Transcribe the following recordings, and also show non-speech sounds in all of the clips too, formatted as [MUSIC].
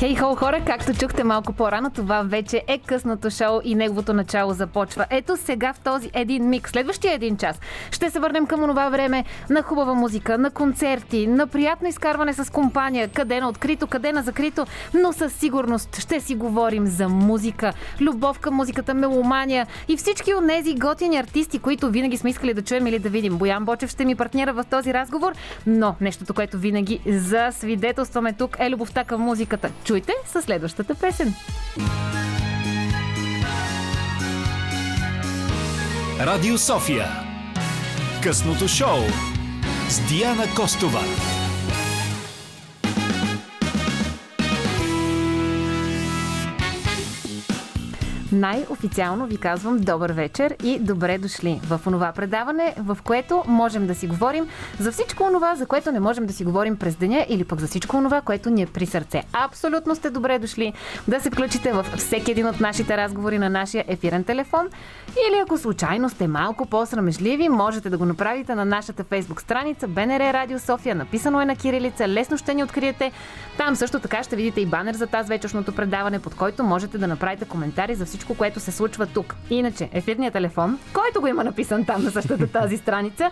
Хей, хо, хора, както чухте малко по-рано, това вече е късното шоу и неговото начало започва. Ето сега в този един миг, следващия един час, ще се върнем към това време на хубава музика, на концерти, на приятно изкарване с компания, къде на открито, къде на закрито, но със сигурност ще си говорим за музика, любов към музиката, меломания и всички от тези готини артисти, които винаги сме искали да чуем или да видим. Боян Бочев ще ми партнира в този разговор, но нещото, което винаги засвидетелстваме тук е любовта към музиката. Чуйте със следващата песен. Радио София. Късното шоу с Диана Костова. Най-официално ви казвам добър вечер и добре дошли в онова предаване, в което можем да си говорим за всичко онова, за което не можем да си говорим през деня или пък за всичко онова, което ни е при сърце. Абсолютно сте добре дошли да се включите в всеки един от нашите разговори на нашия ефирен телефон или ако случайно сте малко по-срамежливи, можете да го направите на нашата фейсбук страница БНР Радио София. Написано е на кирилица, лесно ще ни откриете. Там също така ще видите и банер за тази вечершното предаване, под който можете да направите коментари за всичко всичко, което се случва тук. Иначе, ефирният телефон, който го има написан там на същата [LAUGHS] тази страница,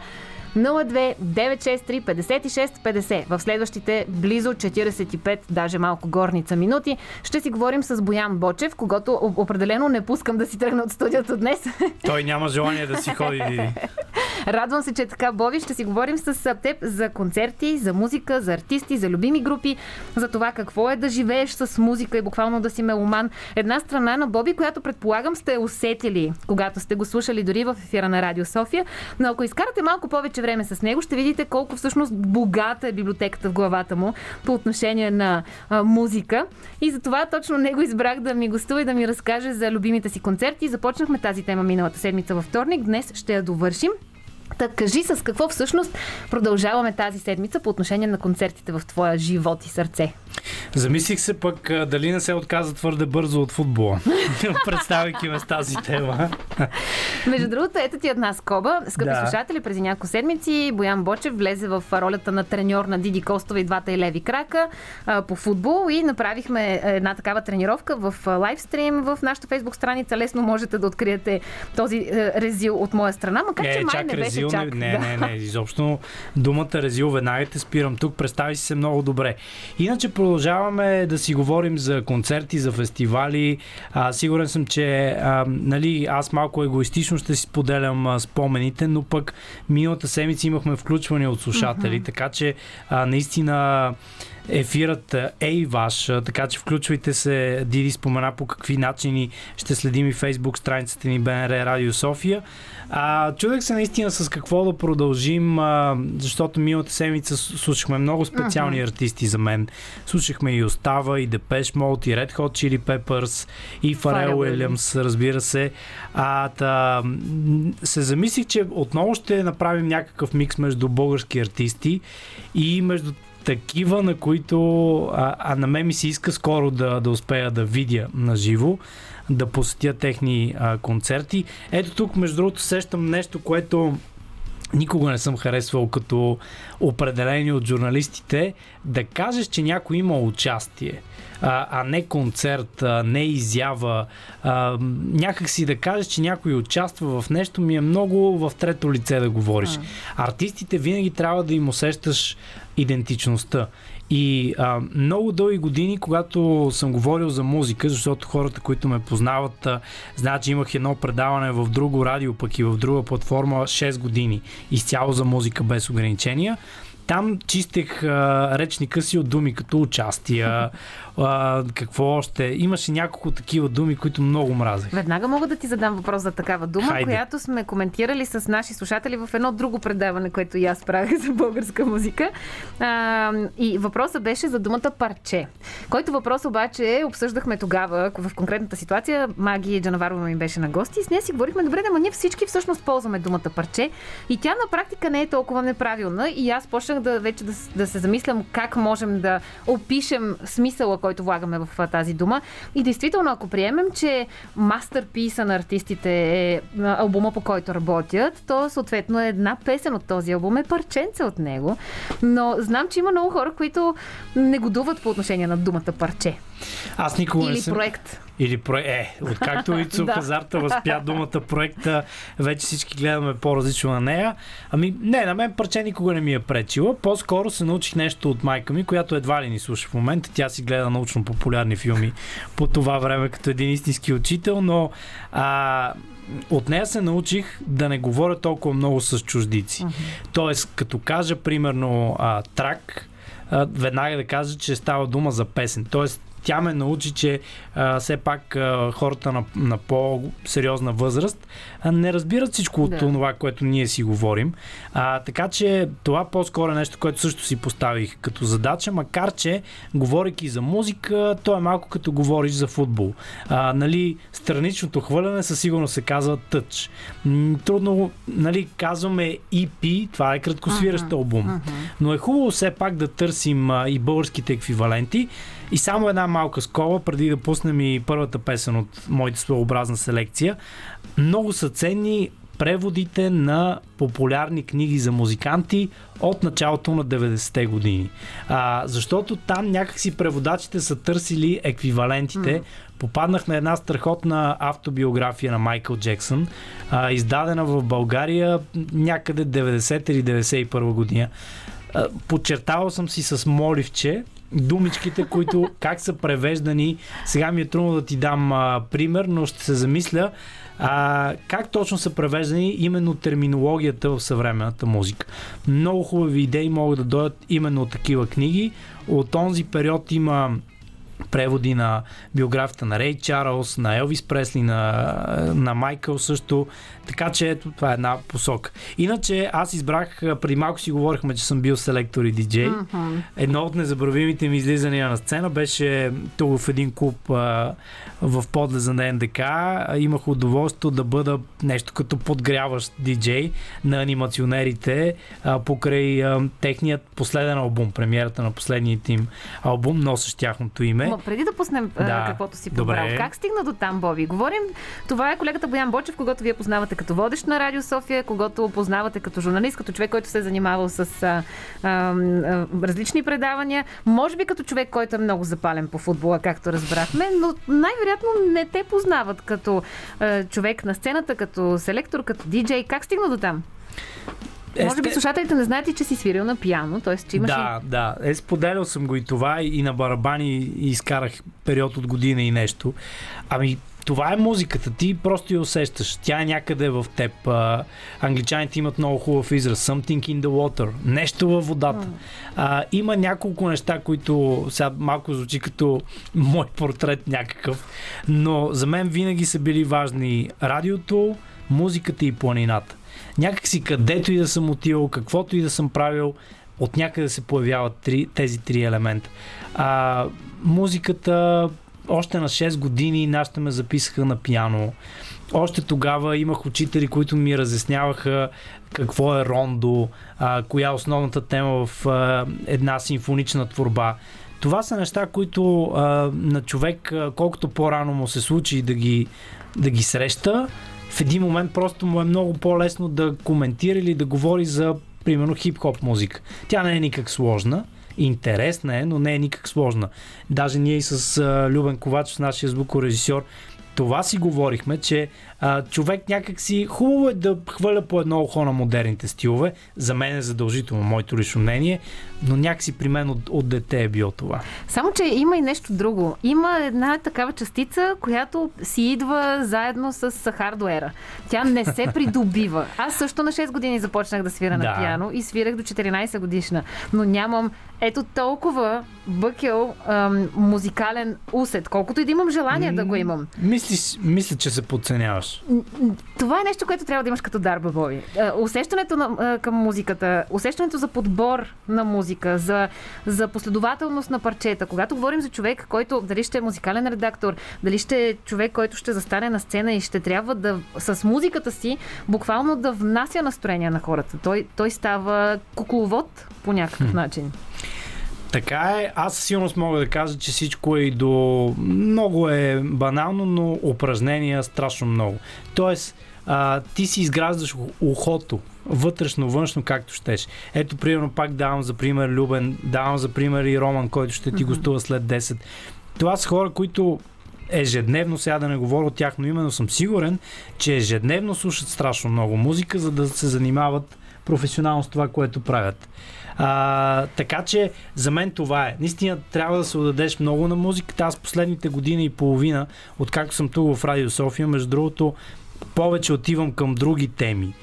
02 963 56 50. В следващите близо 45, даже малко горница минути, ще си говорим с Боян Бочев, когато определено не пускам да си тръгна от студиото днес. Той няма желание да си ходи. [LAUGHS] Радвам се, че така, Боби. Ще си говорим с теб за концерти, за музика, за артисти, за любими групи, за това какво е да живееш с музика и буквално да си меломан. Една страна на Боби, която предполагам сте усетили, когато сте го слушали дори в ефира на Радио София. Но ако изкарате малко повече време с него, ще видите колко всъщност богата е библиотеката в главата му по отношение на а, музика. И затова точно него избрах да ми гостува и да ми разкаже за любимите си концерти. Започнахме тази тема миналата седмица във вторник. Днес ще я довършим. Та кажи с какво всъщност продължаваме тази седмица по отношение на концертите в твоя живот и сърце. Замислих се пък дали не се отказа твърде бързо от футбола, [LAUGHS] представяйки ме с тази тема. Между другото, ето ти една скоба. Скъпи да. слушатели, преди няколко седмици Боян Бочев влезе в ролята на треньор на Диди Костова и двата и леви крака по футбол и направихме една такава тренировка в лайвстрим в нашата фейсбук страница. Лесно можете да откриете този е, резил от моя страна, макар че май не беше резил, чак. Не, не, не, изобщо думата резил веднага те спирам тук. Представи си се много добре. Иначе продължаваме да си говорим за концерти, за фестивали. А, сигурен съм, че а, нали, аз малко егоистично ще си споделям а, спомените, но пък миналата седмица имахме включване от слушатели, mm-hmm. така че а, наистина ефирът е и ваш, така че включвайте се. Диди спомена по какви начини ще следим и фейсбук страницата ни БНР Радио София. А, чудех се наистина с какво да продължим, а, защото миналата седмица слушахме много специални uh-huh. артисти за мен. Слушахме и Остава, и Депеш Молт, и Red Hot Chili Peppers, и Фарел Уилямс, разбира се. А, та, се замислих, че отново ще направим някакъв микс между български артисти и между такива, на които а, а на мен ми се иска скоро да, да успея да видя на живо, да посетя техни а, концерти. Ето тук, между другото, сещам нещо, което никога не съм харесвал като определени от журналистите, да кажеш, че някой има участие, а, а не концерт, а, не изява. А, някак си да кажеш, че някой участва в нещо, ми е много в трето лице да говориш. Артистите винаги трябва да им усещаш идентичността. И а, много дълги години, когато съм говорил за музика, защото хората, които ме познават, а, знаят, че имах едно предаване в друго радио, пък и в друга платформа 6 години, изцяло за музика без ограничения. Там чистех а, речника си от думи като участия, а, какво още. Имаше няколко такива думи, които много мразех. Веднага мога да ти задам въпрос за такава дума, Хайде. която сме коментирали с наши слушатели в едно друго предаване, което и аз правих [LAUGHS] за българска музика. А, и въпросът беше за думата парче. Който въпрос обаче обсъждахме тогава в конкретната ситуация. Маги Джанаварова ми беше на гости и с нея си говорихме, добре, да, ние всички всъщност ползваме думата парче и тя на практика не е толкова неправилна и аз почнах да вече да, да се замислям как можем да опишем смисъла, който влагаме в тази дума. И действително, ако приемем, че мастерписа на артистите е албума, по който работят, то съответно една песен от този албум е парченце от него. Но знам, че има много хора, които негодуват по отношение на думата парче. Аз никога Или не съм... проект. Или проект. Е, откакто [LAUGHS] Ицо Да. Хазарта възпя думата проекта, вече всички гледаме по-различно на нея. Ами, не, на мен парче никога не ми е пречила. По-скоро се научих нещо от майка ми, която едва ли ни слуша в момента. Тя си гледа научно-популярни филми по това време като един истински учител, но а, от нея се научих да не говоря толкова много с чуждици. Тоест, като кажа, примерно, а, трак, а, веднага да кажа, че става дума за песен. Тоест, тя ме научи, че а, все пак а, хората на, на по-сериозна възраст а, не разбират всичко от Да. това, което ние си говорим. А, така че това по-скоро е нещо, което също си поставих като задача, макар че, говорейки за музика, то е малко като говориш за футбол. А, нали, страничното хвърляне със сигурност се казва тъч. Трудно, нали, казваме EP, това е краткосвиращ албум. Но е хубаво все пак да търсим а, и българските еквиваленти. И само една малка скоба, преди да пуснем и първата песен от моята своеобразна селекция. Много са ценни преводите на популярни книги за музиканти от началото на 90-те години. А, защото там някакси преводачите са търсили еквивалентите. Попаднах на една страхотна автобиография на Майкъл Джексън, а, издадена в България някъде 90 или 91 година. Подчертавал съм си с моливче думичките, които как са превеждани. Сега ми е трудно да ти дам а, пример, но ще се замисля а, как точно са превеждани именно терминологията в съвременната музика. Много хубави идеи могат да дойдат именно от такива книги. От този период има преводи на биографията на Рей Чарлз, на Елвис Пресли, на, на Майкъл също. Така че ето, това е една посока. Иначе аз избрах, преди малко си говорихме, че съм бил селектор и диджей. Едно от незабравимите ми излизания на сцена беше тук в един клуб а, в подлеза на НДК. Имах удоволствието да бъда нещо като подгряващ диджей на анимационерите а, покрай а, техният последен албум, премиерата на последният им албум, носещ тяхното име. Ма преди да пуснем да. Каквото си Добре. подбрал, как стигна до там, Боби? Говорим, това е колегата Боян Бочев, когато вие познавате като водещ на Радио София, когато познавате като журналист, като човек, който се е занимавал с а, а, а, различни предавания. Може би като човек, който е много запален по футбола, както разбрахме, но най-вероятно не те познават като а, човек на сцената, като селектор, като диджей. Как стигна до там? Може би слушателите не знаят и, че си свирил на пиано, т.е. че имаш Да, да. Е, споделял съм го и това и на барабани и изкарах период от година и нещо. Ами, това е музиката. Ти просто я усещаш. Тя е някъде в теб. А, англичаните имат много хубав израз. Something in the water. Нещо във водата. А, има няколко неща, които сега малко звучи като [LAUGHS] мой портрет някакъв. Но за мен винаги са били важни радиото, музиката и планината. Някак си където и да съм отивал, каквото и да съм правил, от някъде се появяват три, тези три елемента. А, музиката, още на 6 години нашите ме записаха на пиано. Още тогава имах учители, които ми разясняваха какво е рондо, а, коя е основната тема в а, една симфонична творба. Това са неща, които а, на човек, колкото по-рано му се случи да ги, да ги среща, в един момент просто му е много по-лесно да коментира или да говори за, примерно, хип-хоп музика. Тя не е никак сложна, интересна е, но не е никак сложна. Даже ние и с Любен Ковачев, нашия звукорежисьор, това си говорихме, че а, човек някак си хубаво е да хвърля по едно ухо на модерните стилове. За мен е задължително, моето лично мнение, но някакси при мен от, от дете е било това. Само, че има и нещо друго. Има една такава частица, която си идва заедно с хардуера. Тя не се [LAUGHS] придобива. Аз също на 6 години започнах да свира Да. на пиано и свирах до 14 годишна. Но нямам ето толкова бъкел ам, музикален усет, колкото и да имам желание да го имам. Мислиш, мисля, че се подценяваш. Това е нещо, което трябва да имаш като дар, Бабови. Е, Усещането на, е, към музиката, усещането за подбор на музика, за, за последователност на парчета. Когато говорим за човек, който дали ще е музикален редактор, дали ще е човек, който ще застане на сцена и ще трябва да с музиката си буквално да внася настроение на хората. Той, той става кукловод по някакъв начин. Така е, аз със сигурност мога да кажа, че всичко е и до... Много е банално, но упражнения страшно много. Тоест, а, ти си изграждаш ухото, вътрешно, външно, както щеш. Ето, примерно, пак давам за пример Любен, давам за пример и Роман, който ще ти гостува след 10. това са хора, които ежедневно, сега да не говоря от тяхно име, но съм сигурен, че ежедневно слушат страшно много музика, за да се занимават професионално с това, което правят. А, така че за мен това е. Наистина трябва да се отдадеш много на музиката. Аз последните години и половина, откакто съм тук в Радио София, между другото, повече отивам към други теми.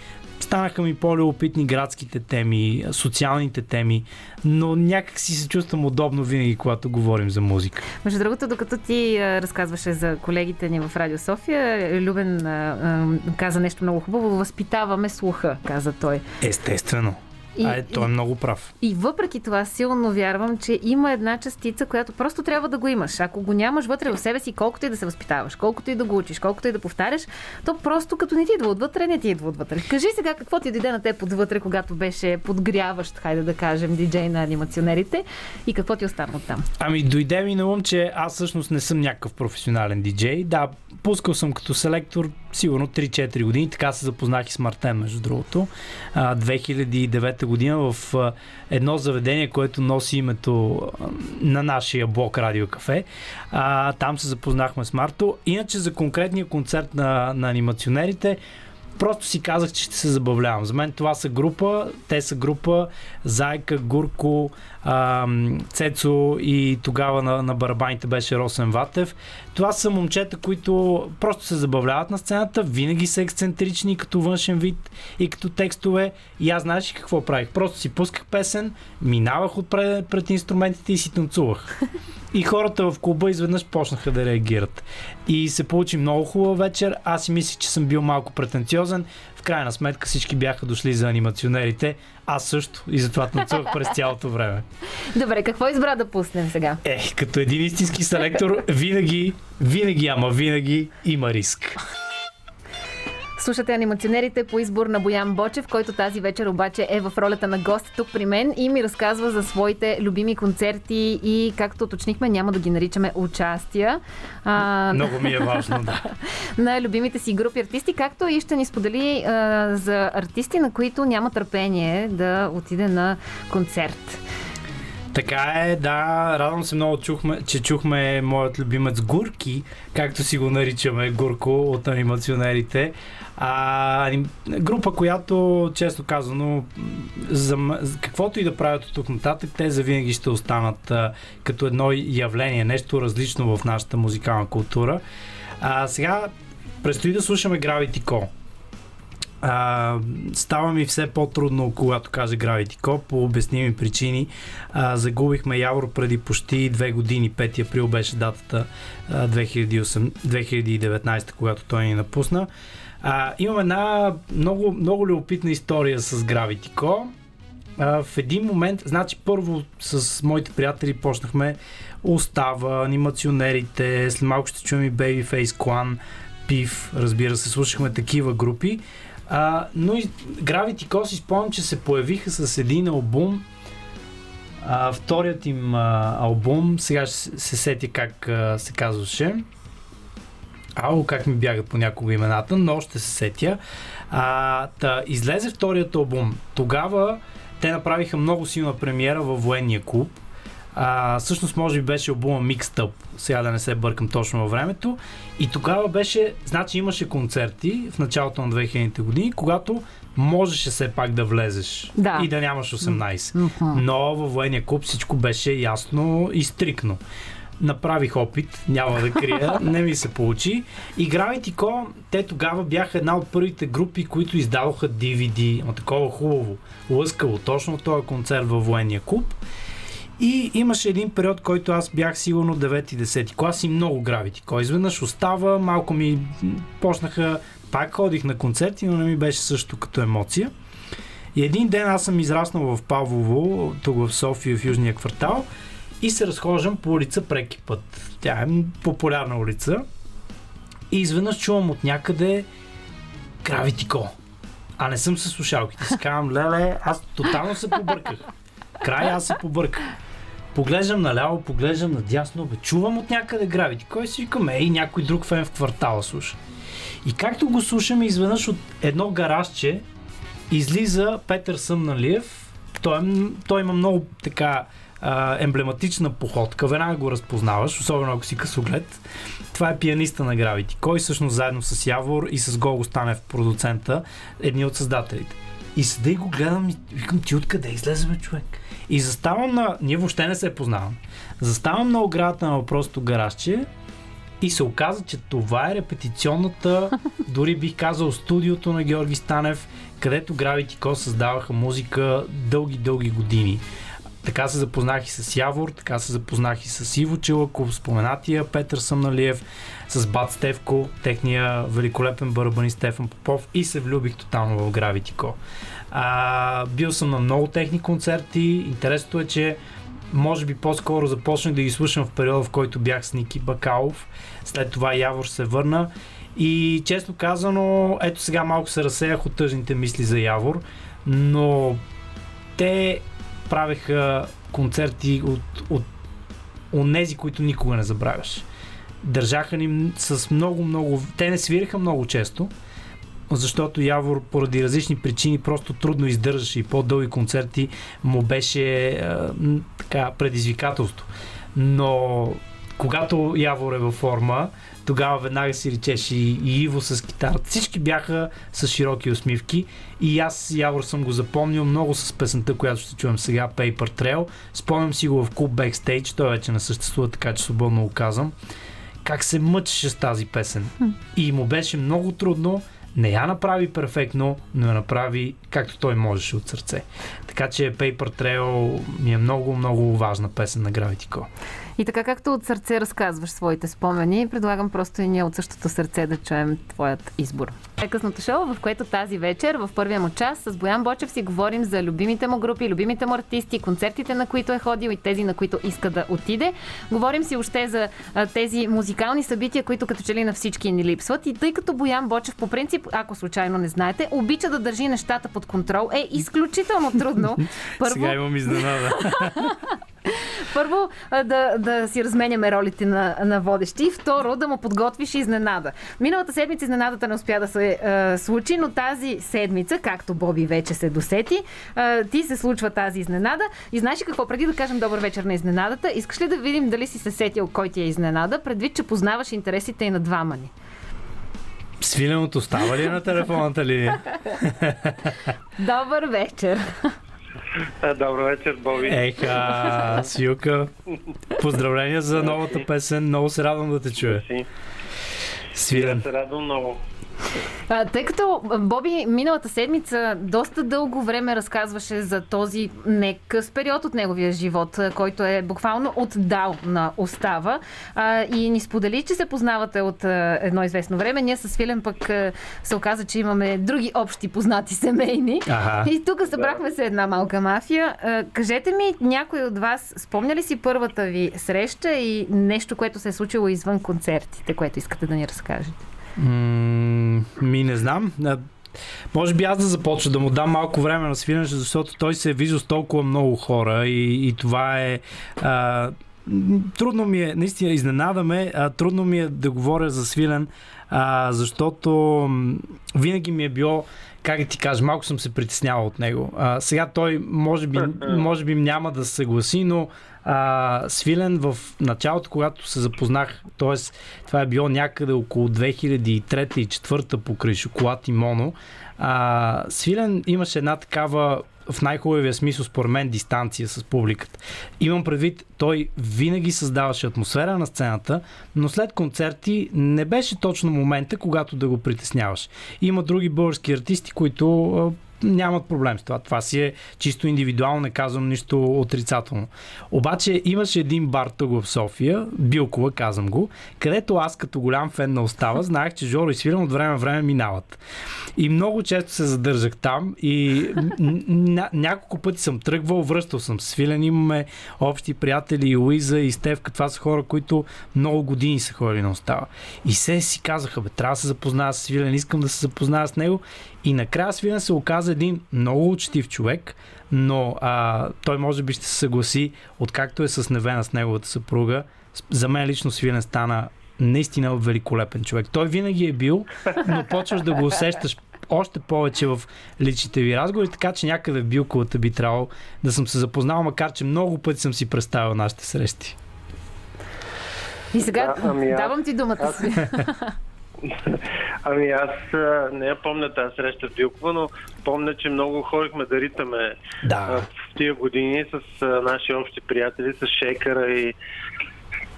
Станаха ми по-любопитни градските теми, социалните теми, но някак си се чувствам удобно винаги, когато говорим за музика. Между другото, докато ти разказваше за колегите ни в Радио София, Любен каза нещо много хубаво. Възпитаваме слуха, каза той. Естествено. И, а, е, той е много прав. И въпреки това силно вярвам, че има една частица, която просто трябва да го имаш. Ако го нямаш вътре в себе си, колкото и да се възпитаваш, колкото и да го учиш, колкото и да повтаряш, то просто като не ти идва отвътре, не ти идва отвътре. Кажи сега какво ти дойде на те подвътре, когато беше подгряващ, хайде да кажем, диджей на анимационерите и какво ти остана от там? Ами дойде ми на ум, че аз всъщност не съм някакъв професионален диджей. Да, пускал съм като селектор сигурно 3-4 години. Така се запознах и с Мартен, между другото. 2009 година в едно заведение, което носи името на нашия блок Радио Кафе. Там се запознахме с Марто. Иначе за конкретния концерт на, на анимационерите, просто си казах, че ще се забавлявам. За мен това са група, те са група Зайка, Гурко, Цецо и тогава на, на барабаните беше Росен Ватев. Това са момчета, които просто се забавляват на сцената, винаги са ексцентрични като външен вид и като текстове. И аз знаеш какво правих? Просто си пусках песен, минавах отпред пред инструментите и си танцувах. И хората в клуба изведнъж почнаха да реагират. И се получи много хубава вечер. Аз си мислих, че съм бил малко претенциозен. В крайна сметка всички бяха дошли за анимационерите. Аз също. И затова танцувах през цялото време. Добре, какво избра да пуснем сега? Е, като един истински селектор, винаги, винаги, ама винаги има риск. Слушате анимационерите по избор на Боян Бочев, който тази вечер обаче е в ролята на гост тук при мен и ми разказва за своите любими концерти и, както уточнихме, няма да ги наричаме участия. А... Много ми е важно, да. [LAUGHS] на любимите си групи артисти, както и ще ни сподели а, за артисти, на които няма търпение да отиде на концерт. Така е, да. Радвам се много, чухме, че чухме моят любимец Гурки, както си го наричаме Гурко от анимационерите. А, група, която, често казано, за, каквото и да правят от тук нататък, те завинаги ще останат а, като едно явление, нещо различно в нашата музикална култура. А, сега предстои да слушаме Gravity Call. А, става ми все по-трудно, когато каже Gravity Call, по обясними причини. А, загубихме Явор преди почти две години, 5 април беше датата а, 2008, 2019, когато той ни напусна. А, имам една много, много любопитна история с Gravity Co. А, в един момент, значи първо с моите приятели почнахме Остава, анимационерите, след малко ще чуем и Babyface Clan, Пив, разбира се, слушахме такива групи. А, но и Gravity Co си спомням, че се появиха с един албум, а, вторият им а, албум, сега ще се сети как а, се казваше. Ало, как ми бягат понякога имената, но ще се сетя. А, та, излезе вторият албум. Тогава те направиха много силна премиера във военния клуб. А, всъщност, може би беше албума Mixed Up, сега да не се бъркам точно във времето. И тогава беше, значи имаше концерти в началото на 2000-те години, когато можеше все пак да влезеш да. и да нямаш 18. Mm-hmm. Но във военния клуб всичко беше ясно и стрикно направих опит, няма да крия, [LAUGHS] не ми се получи. И Gravity Co, те тогава бяха една от първите групи, които издаваха DVD, но такова хубаво, лъскаво, точно този концерт във военния клуб. И имаше един период, който аз бях сигурно 9-10 клас и много Gravity Co. Изведнъж остава, малко ми почнаха, пак ходих на концерти, но не ми беше също като емоция. И един ден аз съм израснал в Павлово, тук в София, в Южния квартал и се разхождам по улица Преки път. Тя е популярна улица. И изведнъж чувам от някъде Гравитико. А не съм с слушалките. Си леле, аз тотално се побърках. Край аз се побърках. Поглеждам наляво, поглеждам надясно, бе, чувам от някъде гравити. Кой си викам, ей, някой друг фен в квартала слуша. И както го слушаме, изведнъж от едно гаражче излиза Петър Съмналиев. Той, той има много така а, емблематична походка, веднага го разпознаваш, особено ако си късоглед. Това е пианиста на Gravity. Кой всъщност заедно с Явор и с Гого Станев, продуцента, едни от създателите. И седа и го гледам и викам, ти откъде излезе човек? И заставам на... Ние въобще не се познавам. Заставам на оградата на въпросното гаражче и се оказа, че това е репетиционната, [LAUGHS] дори бих казал студиото на Георги Станев, където Gravity Co създаваха музика дълги-дълги години. Така се запознах и с Явор, така се запознах и с Иво Челаков, споменатия Петър Съмналиев, с Бат Стевко, техния великолепен барабани Стефан Попов и се влюбих тотално в Gravity Co. А, бил съм на много техни концерти. Интересното е, че може би по-скоро започнах да ги слушам в периода, в който бях с Ники Бакалов. След това Явор се върна. И честно казано, ето сега малко се разсеях от тъжните мисли за Явор, но те правеха концерти от, от онези, които никога не забравяш. Държаха ни с много, много... Те не свираха много често, защото Явор поради различни причини просто трудно издържаше и по-дълги концерти му беше е, така предизвикателство. Но когато Явор е във форма, тогава веднага си речеше и, и Иво с китарата. Всички бяха с широки усмивки и аз Явор съм го запомнил много с песента, която ще чуем сега, Paper Trail. Спомням си го в клуб Backstage, той вече не съществува, така че свободно го казвам. Как се мъчеше с тази песен. И му беше много трудно, не я направи перфектно, но я направи както той можеше от сърце. Така че Paper Trail ми е много, много важна песен на Gravity Co. И така както от сърце разказваш своите спомени, предлагам просто и ние от същото сърце да чуем твоят избор. Е късното шоу, в което тази вечер, в първия му час, с Боян Бочев си говорим за любимите му групи, любимите му артисти, концертите на които е ходил и тези на които иска да отиде. Говорим си още за а, тези музикални събития, които като че ли на всички ни липсват. И тъй като Боян Бочев по принцип, ако случайно не знаете, обича да държи нещата под контрол, е изключително трудно. Първо... Сега имам изненада. [LAUGHS] Първо, да, да си разменяме ролите на, на водещи. Второ, да му подготвиш изненада. Миналата седмица изненадата не успя да се е, случи, но тази седмица, както Боби вече се досети, е, ти се случва тази изненада. И знаеш ли какво? Преди да кажем добър вечер на изненадата, искаш ли да видим дали си се сетил кой ти е изненада, предвид, че познаваш интересите и на двама ни? Свиленото става ли на телефонната линия? [LAUGHS] Добър вечер! [LAUGHS] Добър вечер, Боби. Еха, Силка. Поздравления за новата песен. Много се радвам да те чуя. Свирен. се радвам много. А, тъй като Боби миналата седмица доста дълго време разказваше за този некъс период от неговия живот, който е буквално отдал на остава а, и ни сподели, че се познавате от а, едно известно време. Ние с Филен пък а, се оказа, че имаме други общи познати [LAUGHS] семейни. Ага. И тук събрахме да. се една малка мафия. А, кажете ми, някой от вас спомня ли си първата ви среща и нещо, което се е случило извън концертите, което искате да ни разкажете? Ми не знам. Може би аз да започна да му дам малко време на свирене, защото той се е виждал с толкова много хора и, и това е. А, трудно ми е, наистина изненадаме, а, трудно ми е да говоря за свилен, а, защото винаги ми е било как да ти кажа, малко съм се притеснявал от него. А, сега той може би, може би няма да се съгласи, но а, Свилен в началото, когато се запознах, т.е. това е било някъде около 2003 и 2004 покрай шоколад и моно, а, Свилен имаше една такава в най-хубавия смисъл, според мен, дистанция с публиката. Имам предвид, той винаги създаваше атмосфера на сцената, но след концерти не беше точно момента, когато да го притесняваш. Има други български артисти, които нямат проблем с това. Това си е чисто индивидуално, не казвам нищо отрицателно. Обаче имаше един бар тук в София, Билкова, казвам го, където аз като голям фен на Остава знаех, че Жоро и Свирен от време на време минават. И много често се задържах там и няколко пъти съм тръгвал, връщал съм с Свилен, имаме общи приятели и Луиза и Стевка, това са хора, които много години са ходили на Остава. И се си казаха, бе, трябва да се запозная с Свилен, искам да се запозная с него и накрая Свилен се оказа един много учтив човек, но а, той може би ще се съгласи, откакто е с Невена с неговата съпруга, за мен лично Свилен стана наистина великолепен човек. Той винаги е бил, но почваш да го усещаш още повече в личните ви разговори, така че някъде в билковата би трябвало да съм се запознал, макар че много пъти съм си представил нашите срещи. И сега да, ами аз, давам ти думата аз. Ами аз не я помня тази среща в Билкова, но помня, че много ходихме да ритаме да. в тия години с наши общи приятели, с Шейкъра и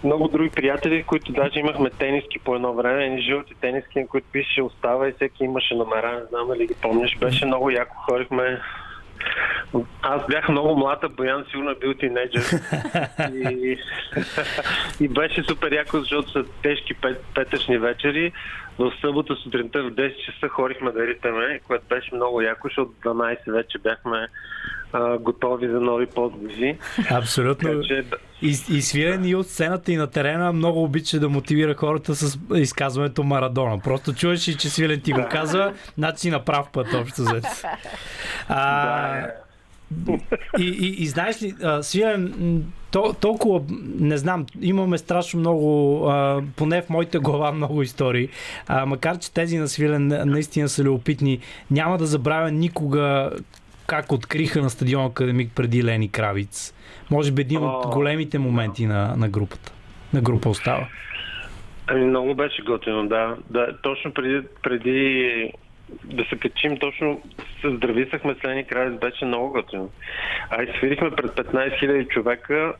много други приятели, които даже имахме тениски по едно време, едни жълти тениски, на които пише остава и всеки имаше номера, не знам дали ги помниш. Беше много яко, ходихме аз бях много млада, Боян сигурно е бил тинейджър. [LAUGHS] и, и беше супер яко, защото са тежки пет, петъчни вечери. В събота сутринта в 10 часа хорихме да ритаме, което беше много яко, защото 12 вече бяхме а, готови за нови подвизи. Абсолютно. Така, че... И, и свирен и от сцената и на терена много обича да мотивира хората с изказването Марадона. Просто чуеш и че Свилен ти го казва, значи на прав път общо взето. А, и, и, и знаеш ли, Свилен, то, толкова, не знам, имаме страшно много, а, поне в моята глава много истории, а, макар че тези на Свилен наистина са любопитни, няма да забравя никога как откриха на стадион Академик преди Лени Кравиц. Може би един от големите моменти на, на групата. На група остава. Ами много беше готино, да. да точно преди, преди да се качим, точно с Лени Кравиц, беше много готино. А и свирихме пред 15 000 човека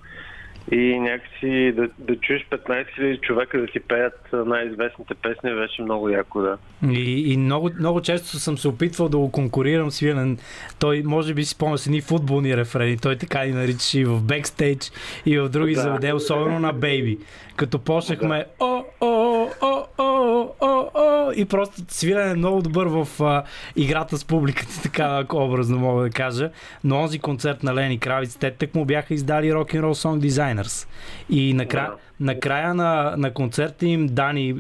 и някакси да, да чуеш 15 000 човека да си пеят най-известните песни беше много яко, да. И, и много, много често съм се опитвал да го конкурирам с Вилен. Той може би си спомня с едни футболни рефрени. Той така и нарича и в бекстейдж и в други да. заведения, особено на Бейби. Като почнахме о, о, о, о, о, о, и просто свирен е много добър в а, играта с публиката, [LAUGHS] така образно мога да кажа. Но онзи концерт на Лени Кравиц, те так му бяха издали рок-н-рол Song Designers. И накрая, да на края на, на концерта им Дани,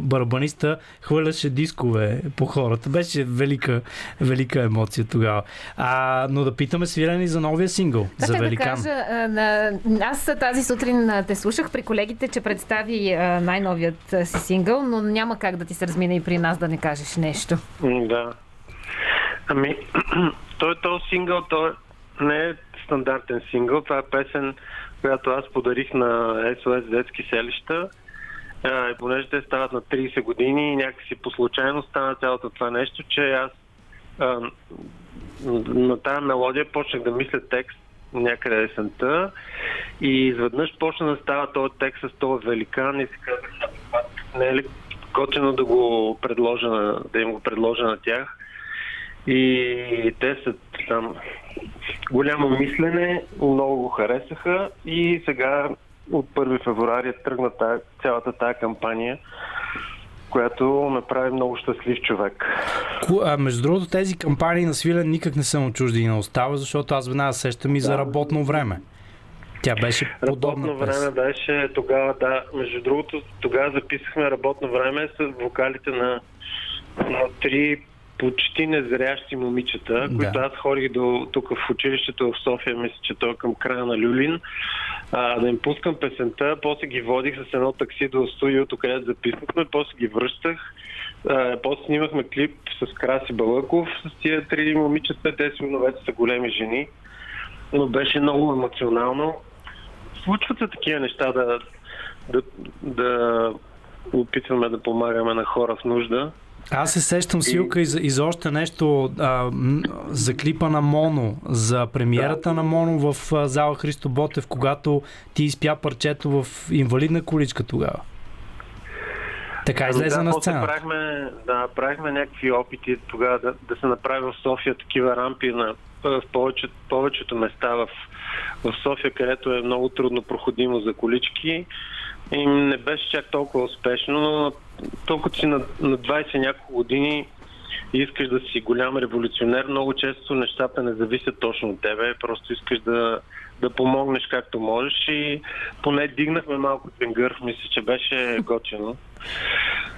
барабаниста, хвърляше дискове по хората. Беше велика, велика емоция тогава. А, но да питаме свирени за новия сингъл, да, за Великан. Да кажа, на, аз тази сутрин те слушах при колегите, че представи най-новият си сингъл, но няма как да ти се размине и при нас да не кажеш нещо. Да. Ами, [CLEARS THROAT] той е този сингъл, той не е стандартен сингъл, това е песен, която аз подарих на СОС детски селища. И понеже те стават на 30 години и някакси по случайно стана цялото това нещо, че аз а, на тази мелодия почнах да мисля текст някъде есента и изведнъж почна да става този текст с този великан и си казах, не е ли готино да го предложа, да им го предложа на тях. И те са там голямо мислене, много го харесаха и сега от 1 февруари тръгна тая, цялата тая кампания, която ме прави много щастлив човек. А, между другото, тези кампании на Свилен никак не съм чужди и не остава, защото аз веднага сещам и за работно време. Тя беше подобна Работно пес. време беше тогава, да. Между другото, тогава записахме работно време с вокалите на, на три почти незрящи момичета, да. които аз ходих до тук в училището в София, мисля, че той е към края на Люлин, а, да им пускам песента, после ги водих с едно такси до студиото, където записахме, после ги връщах, а, после снимахме клип с Краси Балъков, с тия три момичета, те сигурно вече са големи жени, но беше много емоционално. Случват се такива неща да, да, да опитваме да помагаме на хора в нужда. Аз се сещам, Силка, и за, и за още нещо а, за клипа на Моно, за премиерата да. на Моно в а, зала Христо Ботев, когато ти изпя парчето в инвалидна количка тогава. Така ами излезе да, на сцена. Правихме, да, правихме някакви опити тогава да, да се направи в София такива рампи на, в повече, повечето места в, в София, където е много трудно проходимо за колички. И не беше чак толкова успешно, но толкова си на, на 20 няколко години искаш да си голям революционер, много често нещата не зависят точно от тебе, просто искаш да, да помогнеш както можеш и поне дигнахме малко тенгър, мисля, че беше готино.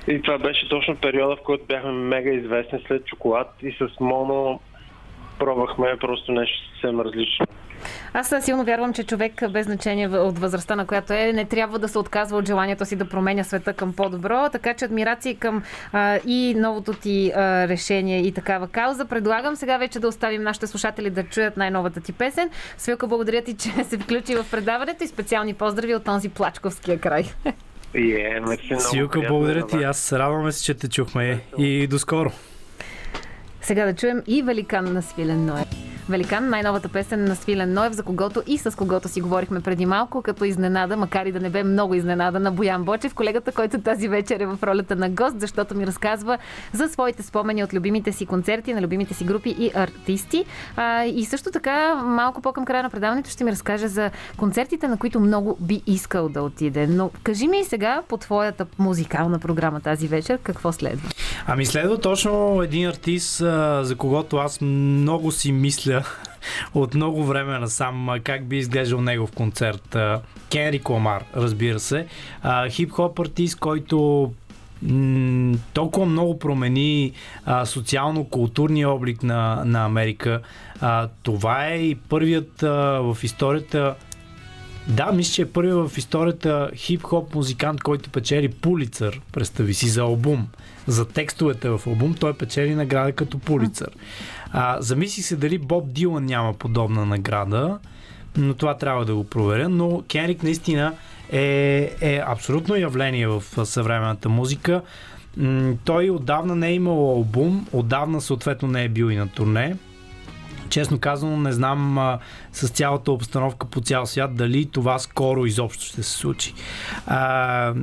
И това беше точно периода, в който бяхме мега известни след чоколад и с Моно пробвахме просто нещо съвсем различно. Аз силно вярвам, че човек без значение от възрастта, на която е, не трябва да се отказва от желанието си да променя света към по-добро. Така че адмирации към а, и новото ти а, решение и такава кауза. Предлагам сега вече да оставим нашите слушатели да чуят най-новата ти песен. Свилка, благодаря ти, че се включи в предаването и специални поздрави от този плачковския край. Yeah, Силка, благодаря ти. Аз радваме се, че те чухме и до скоро. Сега да чуем и Великан на Свилен Ноев. Великан, най-новата песен на Свилен Ноев, за когото и с когото си говорихме преди малко, като изненада, макар и да не бе много изненада на Боян Бочев, колегата, който тази вечер е в ролята на гост, защото ми разказва за своите спомени от любимите си концерти, на любимите си групи и артисти. А, и също така, малко по-към края на предаването ще ми разкаже за концертите, на които много би искал да отиде. Но кажи ми и сега по твоята музикална програма тази вечер, какво следва? Ами следва точно един артист, за когото аз много си мисля от много време насам как би изглеждал негов концерт. Кенри Ламар, разбира се. Хип-хоп артист, който толкова много промени а, социално-културния облик на, на Америка. А, това е и първият а, в историята да, мисля, че е първият в историята хип-хоп музикант, който печели Пулицър, представи си, за албум. За текстовете в албум той печели награда като Пулицър. А, замисли се дали Боб Дилан няма подобна награда, но това трябва да го проверя. Но Кенрик наистина е, е абсолютно явление в съвременната музика. той отдавна не е имал албум, отдавна съответно не е бил и на турне. Честно казано, не знам а, с цялата обстановка по цял свят дали това скоро изобщо ще се случи. А,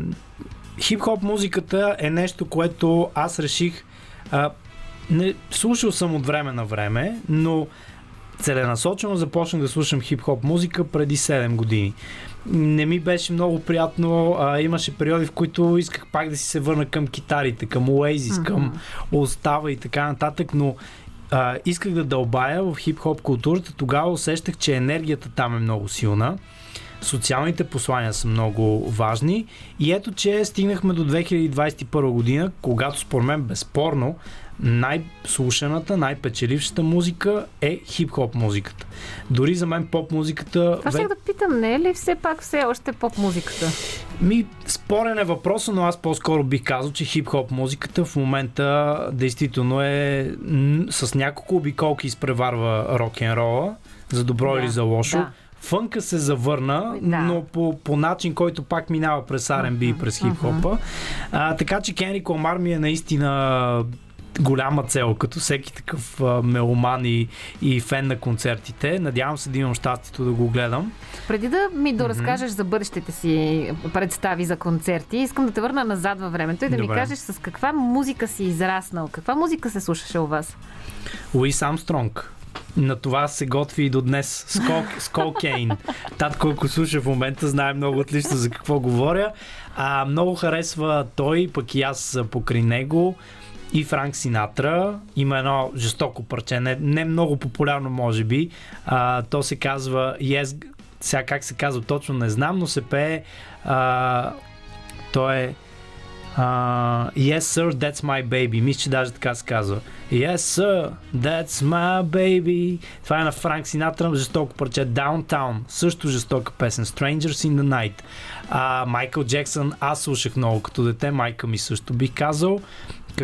хип-хоп музиката е нещо, което аз реших. А, не, слушал съм от време на време, но целенасочено започнах да слушам хип-хоп музика преди 7 години. Не ми беше много приятно. А, имаше периоди, в които исках пак да си се върна към китарите, към Oasis, mm-hmm. към Остава и така нататък, но а, исках да дълбая в хип-хоп културата. Тогава усещах, че енергията там е много силна социалните послания са много важни. И ето, че стигнахме до 2021 година, когато според мен безспорно най-слушаната, най-печелившата музика е хип-хоп музиката. Дори за мен поп музиката... Това ще да питам, не е ли все пак все още поп музиката? Ми, спорен е въпросът, но аз по-скоро бих казал, че хип-хоп музиката в момента действително е с няколко обиколки изпреварва рок-н-рола, за добро да, или за лошо. Да. Фънка се завърна, да. но по, по начин, който пак минава през R&B и през хип-хопа. А, така че Кенри Комар ми е наистина голяма цел, като всеки такъв а, меломан и, и фен на концертите. Надявам се да имам щастието да го гледам. Преди да ми доразкажеш mm-hmm. за бъдещите си представи за концерти, искам да те върна назад във времето и да Добре. ми кажеш с каква музика си израснал, каква музика се слушаше у вас? Луис Амстронг. На това се готви и до днес. Скол, [LAUGHS] Скол Кейн. Татко, ако слуша в момента, знае много отлично за какво говоря. А, много харесва той, пък и аз покрай него и Франк Синатра. Има едно жестоко парче, не, не много популярно може би. А, то се казва Yes, сега как се казва точно не знам, но се пее а, то е Uh, yes, sir, that's my baby. Мисля, че даже така се казва. Yes, sir, that's my baby. Това е на Франк Синатра, жестоко парче. Downtown, също жестока песен. Strangers in the Night. Uh, Майкъл Джексън, аз слушах много като дете. Майка ми също бих казал.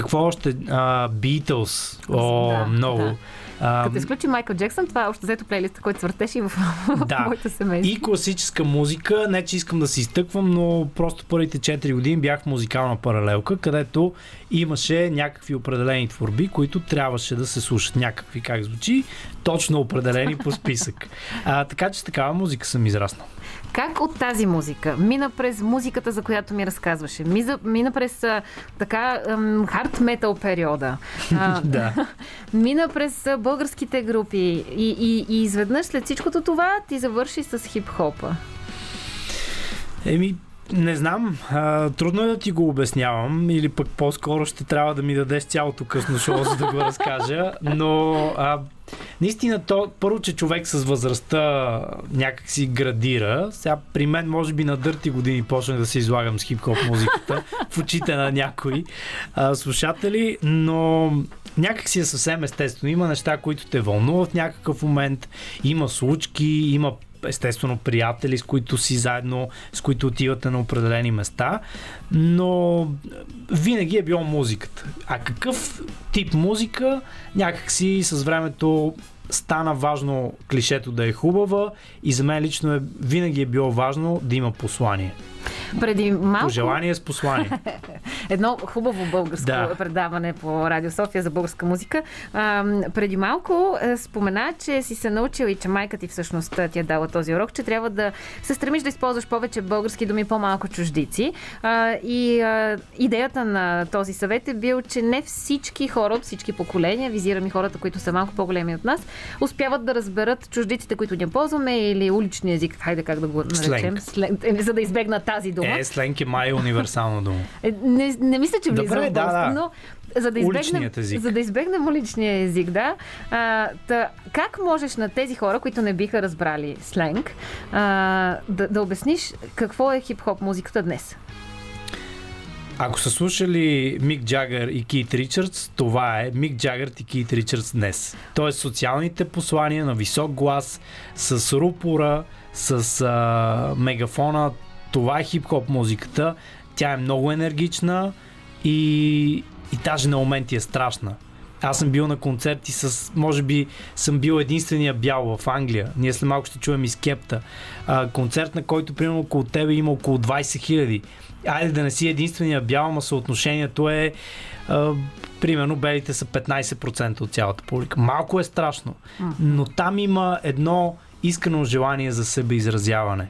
Какво още? Beatles. О, да, много. Да. А, Като изключи Майкъл Джексън, това е още взето плейлиста, който свъртеше и в, [LAUGHS] да. моето семейство. И класическа музика, не че искам да се изтъквам, но просто първите 4 години бях в музикална паралелка, където имаше някакви определени творби, които трябваше да се слушат. Някакви, как звучи, точно определени по списък. [LAUGHS] А, така че с такава музика съм израснал. Как от тази музика мина през музиката, за която ми разказваше? Мина, през а, така хард метал периода. А, [LAUGHS] да. [LAUGHS] Мина през българските групи и, и, и изведнъж след всичкото това ти завърши с хип-хопа. Еми, не знам. А, трудно е да ти го обяснявам или пък по-скоро ще трябва да ми дадеш цялото късно шоу, за да го разкажа. Но а, наистина то, първо, че човек с възрастта някак си градира. Сега при мен може би на дърти години почнах да се излагам с хип-хоп музиката [LAUGHS] в очите на някои а, слушатели, но някак си е съвсем естествено. Има неща, които те вълнуват в някакъв момент, има случки, има естествено приятели, с които си заедно, с които отивате на определени места, но винаги е било музиката. А какъв тип музика, някакси с времето стана важно клишето да е хубава и за мен лично е, винаги е било важно да има послание. Преди малко... Пожелание с послание. [LAUGHS] Едно хубаво българско да. предаване по Радио София за българска музика. А, преди малко е, спомена, че си се научил и че майка ти всъщност ти е дала този урок, че трябва да се стремиш да използваш повече български думи, по-малко чуждици. А, и а, идеята на този съвет е бил, че не всички хора от всички поколения, визирам и хората, които са малко по-големи от нас, успяват да разберат чуждиците, които ние ползваме или уличния език, хайде как да го наречем, Сленг. Сленг, е, за да избегнат тази дума. Е, сленг е май универсална дума. Е, не, не мисля, че влиза Добре, в да, българско, да. но за да избегнем, за да избегнем уличния език, да. А, та, как можеш на тези хора, които не биха разбрали сленг, а, да, да обясниш какво е хип-хоп музиката днес? Ако са слушали Мик Джагър и Кит Ричардс, това е Мик Джагър и Кит Ричардс днес. Тоест социалните послания на висок глас, с рупора, с а, мегафона, това е хип-хоп музиката. Тя е много енергична и, и даже на моменти е страшна. Аз съм бил на концерти с, може би съм бил единствения бял в Англия. Ние след малко ще чуем и Скепта. А, концерт, на който примерно около тебе има около 20 хиляди. Айде да не си единствения бял, ама съотношението е а, примерно белите са 15% от цялата публика. Малко е страшно, но там има едно искрено желание за себеизразяване,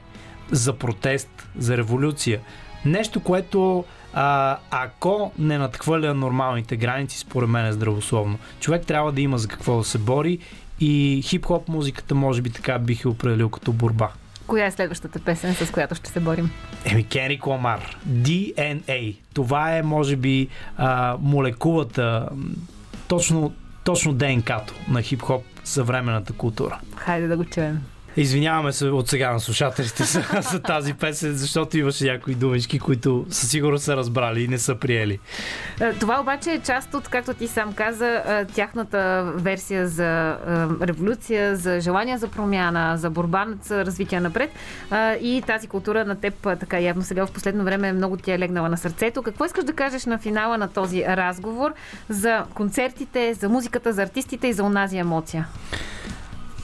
за протест, за революция. Нещо, което а, ако не надхвърля нормалните граници, според мен е здравословно. Човек трябва да има за какво да се бори и хип-хоп музиката може би така бих я определил като борба. Коя е следващата песен, с която ще се борим? Еми, Кенрик Ламар. DNA. Това е, може би, а, молекулата, точно, точно ДНК-то на хип-хоп съвременната култура. Хайде да го чуем. Извиняваме се от сега на слушателите за, [LAUGHS] за тази песен, защото имаше някои думички, които със сигурност са разбрали и не са приели. Е, Това обаче е част от, както ти сам каза, е, тяхната версия за е, революция, за желание за промяна, за борба за развитие напред. И тази култура на теб така явно сега в последно време много ти е легнала на сърцето. Какво искаш да кажеш на финала на този разговор за концертите, за музиката, за артистите и за онази емоция?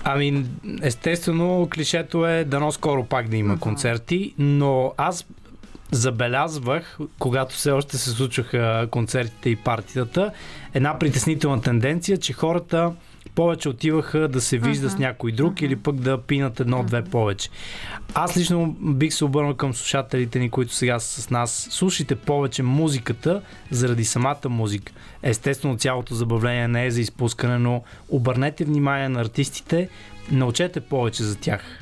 Ами, естествено, клишето е дано скоро пак да има концерти, но аз забелязвах, когато все още се случваха концертите и партията, една притеснителна тенденция, че хората повече отиваха да се вижда с някой друг или пък да пинат едно-две повече. Аз лично бих се обърнал към слушателите ни, които сега са с нас. Слушайте повече музиката заради самата музика. Естествено, цялото забавление не е за изпускане, но обърнете внимание на артистите, научете повече за тях.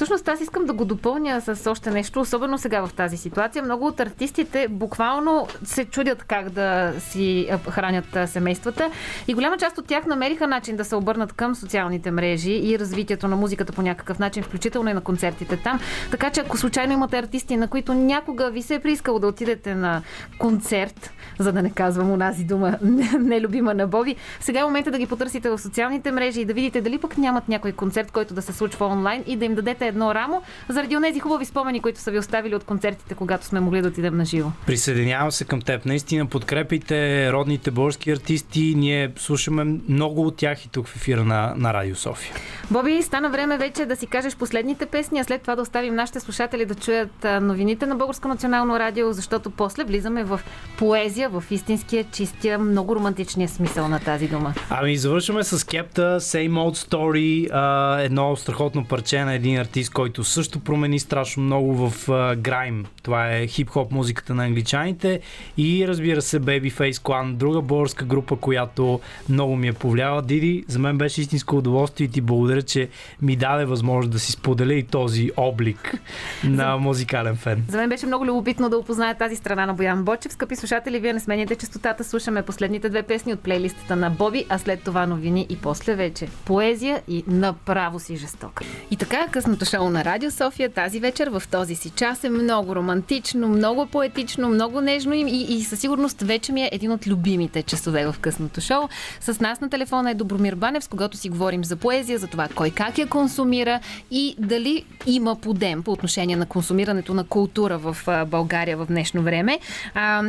Всъщност аз искам да го допълня с още нещо, особено сега в тази ситуация. Много от артистите буквално се чудят как да си хранят семействата и голяма част от тях намериха начин да се обърнат към социалните мрежи и развитието на музиката по някакъв начин, включително и на концертите там. Така че ако случайно имате артисти, на които някога ви се е приискало да отидете на концерт, за да не казвам онази дума [LAUGHS] нелюбима на Боби, сега е момента да ги потърсите в социалните мрежи и да видите дали пък нямат някой концерт, който да се случва онлайн и да им дадете едно рамо, заради онези хубави спомени, които са ви оставили от концертите, когато сме могли да отидем на живо. Присъединявам се към теб. Наистина подкрепите родните български артисти. Ние слушаме много от тях и тук в ефира на, на Радио София. Боби, стана време вече да си кажеш последните песни, а след това да оставим нашите слушатели да чуят новините на Българско национално радио, защото после влизаме в поезия, в истинския, чистия, много романтичния смисъл на тази дума. Ами завършваме с Кепта, Same Old Story, едно страхотно парче на един артист, който също промени страшно много в Grime. Това е хип-хоп музиката на англичаните и разбира се Babyface Clan, друга българска група, която много ми е повлияла. Диди, за мен беше истинско удоволствие и ти благодаря, че ми даде възможност да си споделя и този облик [LAUGHS] на музикален фен. За мен беше много любопитно да опозная тази страна на Боян Бочев. Скъпи слушатели, вие не сменяте частотата. Слушаме последните две песни от плейлистата на Боби, а след това новини и после вече поезия и направо си жестока. И така, късното шоу на Радио София тази вечер в този си час е много романтично, много поетично, много нежно и, и, със сигурност вече ми е един от любимите часове в късното шоу. С нас на телефона е Добромир Банев, с когато си говорим за поезия, за това кой как я консумира и дали има подем по отношение на консумирането на култура в България в днешно време. А,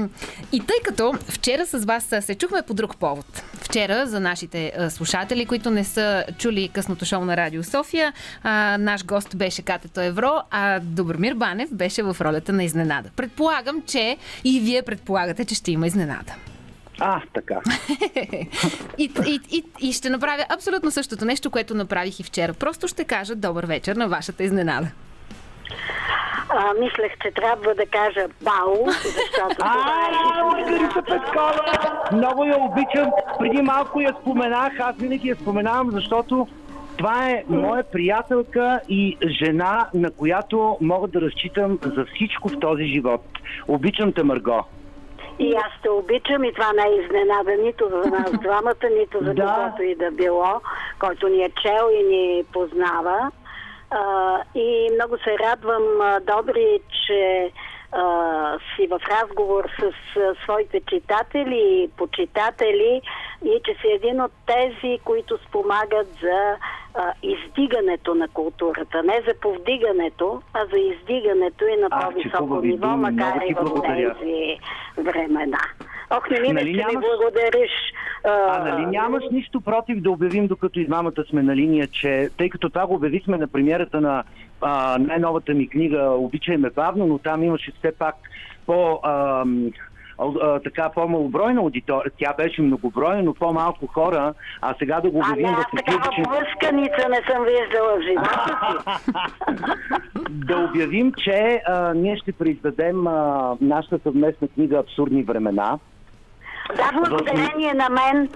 и тъй като вчера с вас се чухме по друг повод. Вчера за нашите слушатели, които не са чули късното шоу на Радио София, а, наш гост беше Катето Евро, а Добромир Банев беше в ролята на изненада. Предполагам, че и вие предполагате, че ще има изненада. А, така. [LAUGHS] и, и, и, и ще направя абсолютно същото нещо, което направих и вчера. Просто ще кажа добър вечер на вашата изненада. А, мислех, че трябва да кажа бау, защото това е... Маргарита Петкова! Много я обичам. Преди малко я споменах, аз винаги я споменавам, защото това е моя приятелка и жена, на която мога да разчитам за всичко в този живот. Обичам те, Марго. И аз те обичам и това не е изненада нито за нас двамата, нито за Да. когото и да било, който ни е чел и ни познава. А, и много се радвам, Добри, че а, си в разговор с а, своите читатели и почитатели и че си един от тези, които спомагат за а, издигането на културата. Не за повдигането, а за издигането и на по-високо ниво, макар и в тези времена. Ох, не ми Нали че ми нямаш- благодариш. А нали нямаш нищо против да обявим, докато и двамата сме на линия, че тъй като това го обявихме на премиерата на а, най-новата ми книга Обичай ме бавно, но там имаше все пак по... а, а, така по-малобройна аудитория. Тя беше многобройна, но по-малко хора. А сега да го аз в такава ефир, че... плъсканица не съм виждала в живота си. [LAUGHS] да обявим, че а, ние ще произведем а, нашата съвместна книга Абсурдни времена. Да, благодарение на мен.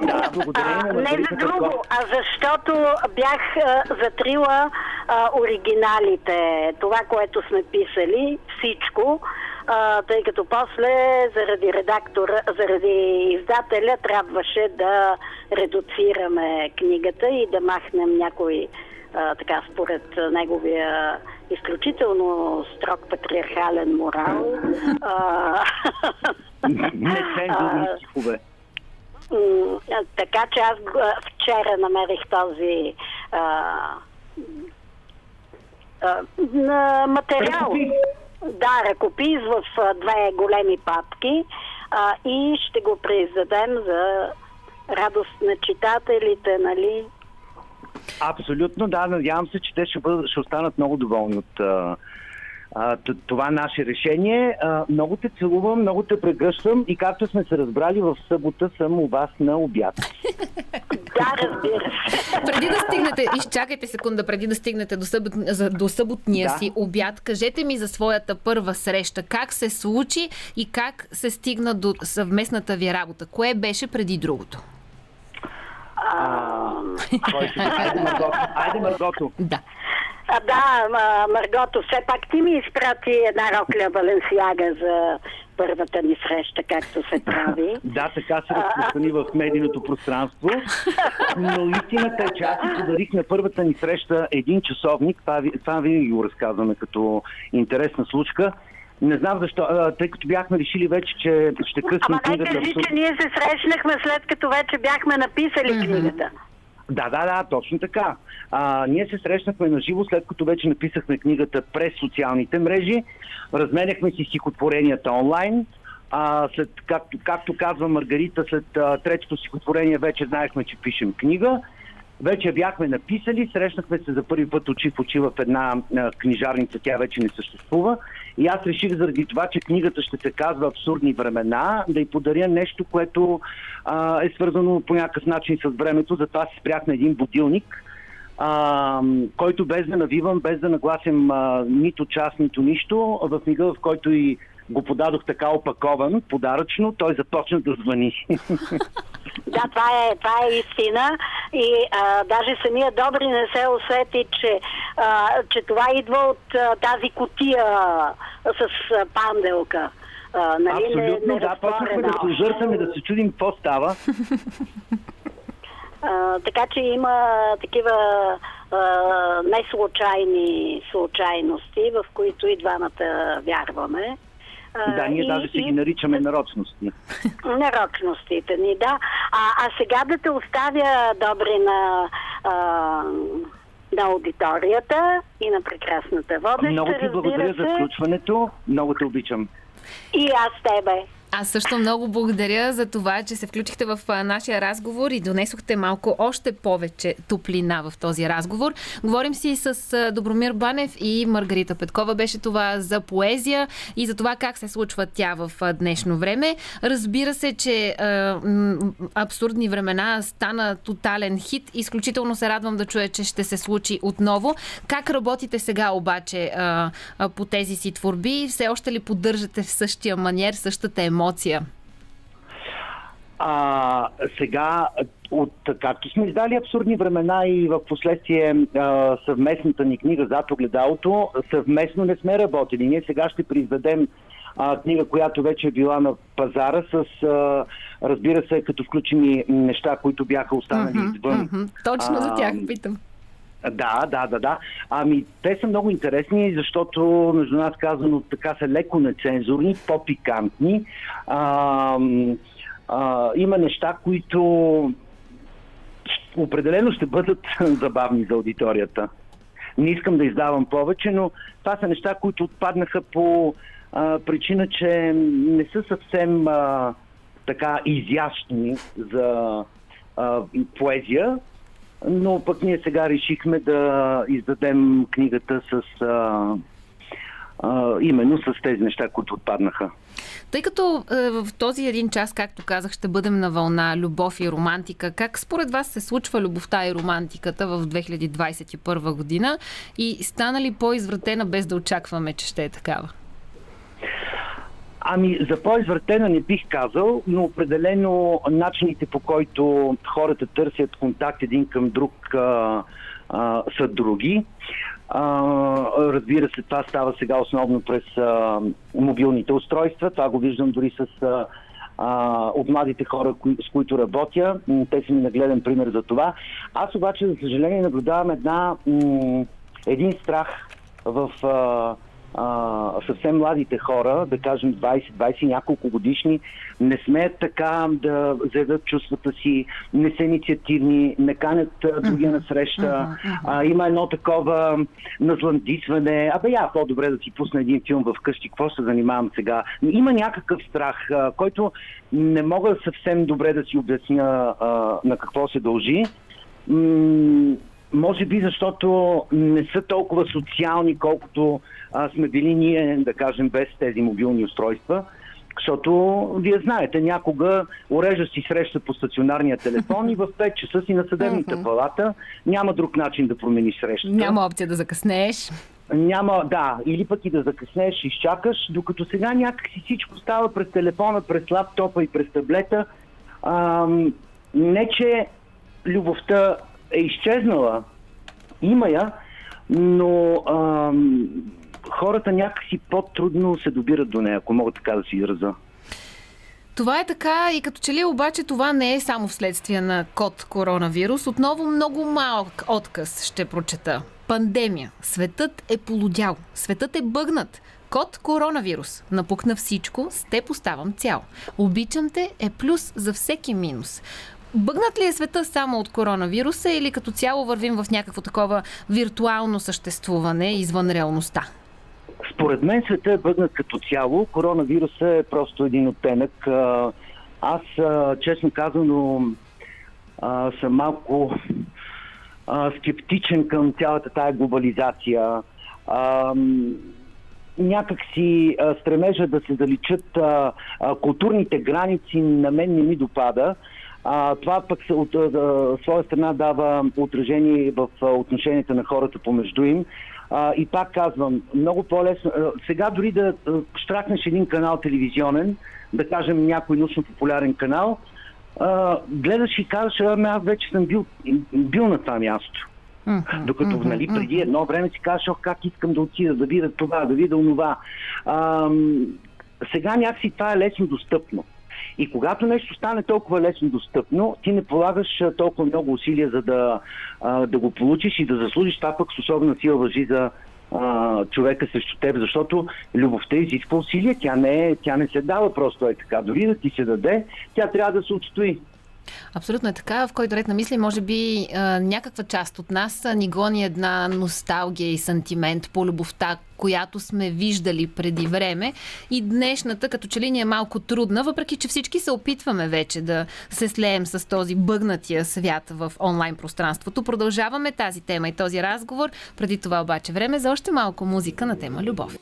Да, благодарение А, на не за друго, а защото бях а, затрила а, оригиналите, това, което сме писали, всичко, а, тъй като после заради редактора, заради издателя трябваше да редуцираме книгата и да махнем някои а, така според неговия изключително строг патриархален морал. А, [LAUGHS] Нецензурни стихове. М, а, така че аз вчера намерих този материал. Да, ръкопис в две големи папки а, и ще го произведем за радост на читателите, нали? Абсолютно, да. Надявам се, че те ще, бъдат, ще останат много доволни от а, а, това наше решение. А, много те целувам, много те прегръщам и както сме се разбрали, в събота съм у вас на обяд. Да, разбира се. Преди да стигнете, изчакайте секунда, преди да стигнете до, събот, за, до съботния Да. си обяд, кажете ми за своята първа среща. Как се случи и как се стигна до съвместната ви работа? Кое беше преди другото? А, кой ще... Айде, Маргото. Айде, Маргото. Да. А, да, ма, Маргото, все пак ти ми изпрати една рокля Баленсиага за първата ни среща, както се прави. [LAUGHS] Да, така се разпространи в медийното пространство. Но истината е, че аз си подарих на първата ни среща един часовник. Това, това винаги го разказваме като интересна случка. Не знам защо, а, тъй като бяхме решили вече, че ще къснем Ама не книгата. кажи, че ние се срещнахме след като вече бяхме написали книгата. Да, да, да, точно така. А, ние се срещнахме на живо, след като вече написахме книгата през социалните мрежи. Разменяхме си стихотворенията онлайн. А, след, както, както казва Маргарита, след а, третото стихотворение вече знаехме, че пишем книга. Вече бяхме написали, срещнахме се за първи път очи в очи в една книжарница, тя вече не съществува. И аз реших заради това, че книгата ще се казва Абсурдни времена, да й подаря нещо, което а, е свързано по някакъв начин с времето. Затова си спрях на един будилник, а, който без да навивам, без да нагласям а, нито част, нито нищо, в мига, в който и го подадох така опакован, подаръчно, той започна да звъни. [LAUGHS] Да, това е, това е истина и а, даже самия Добри не се усети, че, а, че това идва от а, тази котия с а, панделка. А, нали, Абсолютно, не, да, почнахме да се още. озъртаме, да се чудим какво става. А, така че има такива не случайни случайности, в които и двамата вярваме. Да, ние и, даже си ги наричаме нарочности. нарочностите ни, да. А, а сега да те оставя добри на, а, на аудиторията и на прекрасната водеща, Много ти благодаря за се. включването. Много те обичам. И аз тебе. Аз също много благодаря за това, че се включихте в нашия разговор и донесохте малко още повече топлина в този разговор. Говорим си с Добромир Банев и Маргарита Петкова. Беше това за поезия и за това как се случва тя в днешно време. Разбира се, че м, абсурдни времена стана тотален хит. Изключително се радвам да чуя, че ще се случи отново. Как работите сега обаче а, по тези си творби? Все още ли поддържате в същия маниер, същата емоция? А, сега, от, както сме издали абсурдни времена и в последствие а, съвместната ни книга зад огледалото, съвместно не сме работили. Ние сега ще произведем а, книга, която вече е била на пазара с, а, разбира се, като включим и неща, които бяха останали извън. Мгм, Точно за тях А, питам. Да, да, да, да. Ами, те са много интересни, защото, между нас казано, така са леко нецензурни, по-пикантни. А, а, има неща, които определено ще бъдат [LAUGHS] забавни за аудиторията. Не искам да издавам повече, но това са неща, които отпаднаха по а, причина, че не са съвсем а, така изящни за а, поезия, но пък ние сега решихме да издадем книгата с а, а, именно с тези неща, които отпаднаха. Тъй като е, в този един час, както казах, ще бъдем на вълна любов и романтика, как според вас се случва любовта и романтиката в 2021 година и стана ли по-извратена без да очакваме, че ще е такава? Ами, за по-извратена не бих казал, но определено начините по който хората търсят контакт един към друг а, а, са други. А, разбира се, това става сега основно през а, мобилните устройства. Това го виждам дори с а, от младите хора, с които работя. Те са ми нагледен пример за това. Аз обаче, за съжаление, наблюдавам една, м, един страх в а, а, съвсем младите хора, да кажем 20-20 няколко годишни, не смеят така да заявят чувствата си, не са инициативни, не канят другия на среща. А, има едно такова назландисване. Абе, я по-добре да си пусна един филм в къщи, какво се занимавам сега? Има някакъв страх, а, който не мога съвсем добре да си обясня а, на какво се дължи. Може би защото не са толкова социални, колкото а, сме били ние, да кажем, без тези мобилни устройства. Защото, вие знаете, някога урежда си среща по стационарния телефон и в 5 часа си на съдебната палата. Няма друг начин да промениш срещата. Няма опция да закъснееш. Няма, да, или пък и да закъснеш, изчакаш, докато сега някакси всичко става през телефона, през лаптопа и през таблета. Ам, не, че любовта е изчезнала, има я, но ам, хората някакси по-трудно се добират до нея, ако мога така да си израза. Това е така и като че ли обаче това не е само вследствие на код коронавирус. Отново много малък отказ ще прочета. Пандемия. Светът е полудял. Светът е бъгнат. Код коронавирус. Напукна всичко, с те поставам цял. Обичам те е плюс за всеки минус. Бъгнат ли е света само от коронавируса или като цяло вървим в някакво такова виртуално съществуване извън реалността? Според мен света е бъгнат като цяло. Коронавируса е просто един оттенък. Аз, честно казано, съм малко скептичен към цялата тая глобализация. Някак си стремежа да се заличат културните граници на мен не ми допада. А, това пък от а, своя страна дава отражение в а, отношенията на хората помежду им. А, и пак казвам, много по-лесно. а, Сега дори да а, штракнеш един канал телевизионен, да кажем някой научно-популярен канал, а, гледаш и казваш, ами аз вече съм бил, бил на това място. Докато, нали, преди едно време си казваш, ох, как искам да отида, да видя това, да видя онова. Ам, сега някакси това е лесно достъпно. И когато нещо стане толкова лесно достъпно, ти не полагаш толкова много усилия за да, да го получиш и да заслужиш. Това пък с особена сила въжи за човека срещу теб, защото любовта изисква усилия, тя не, е, тя не се дава просто е така. Дори да ти се даде, тя трябва да се отстои. Абсолютно е така. В който ред на мисли, може би някаква част от нас ни гони една носталгия и сантимент по любовта, която сме виждали преди време. И днешната, като че ли ни е малко трудна, въпреки че всички се опитваме вече да се слеем с този бъгнатия свят в онлайн пространството. Продължаваме тази тема и този разговор. Преди това обаче време за още малко музика на тема любов.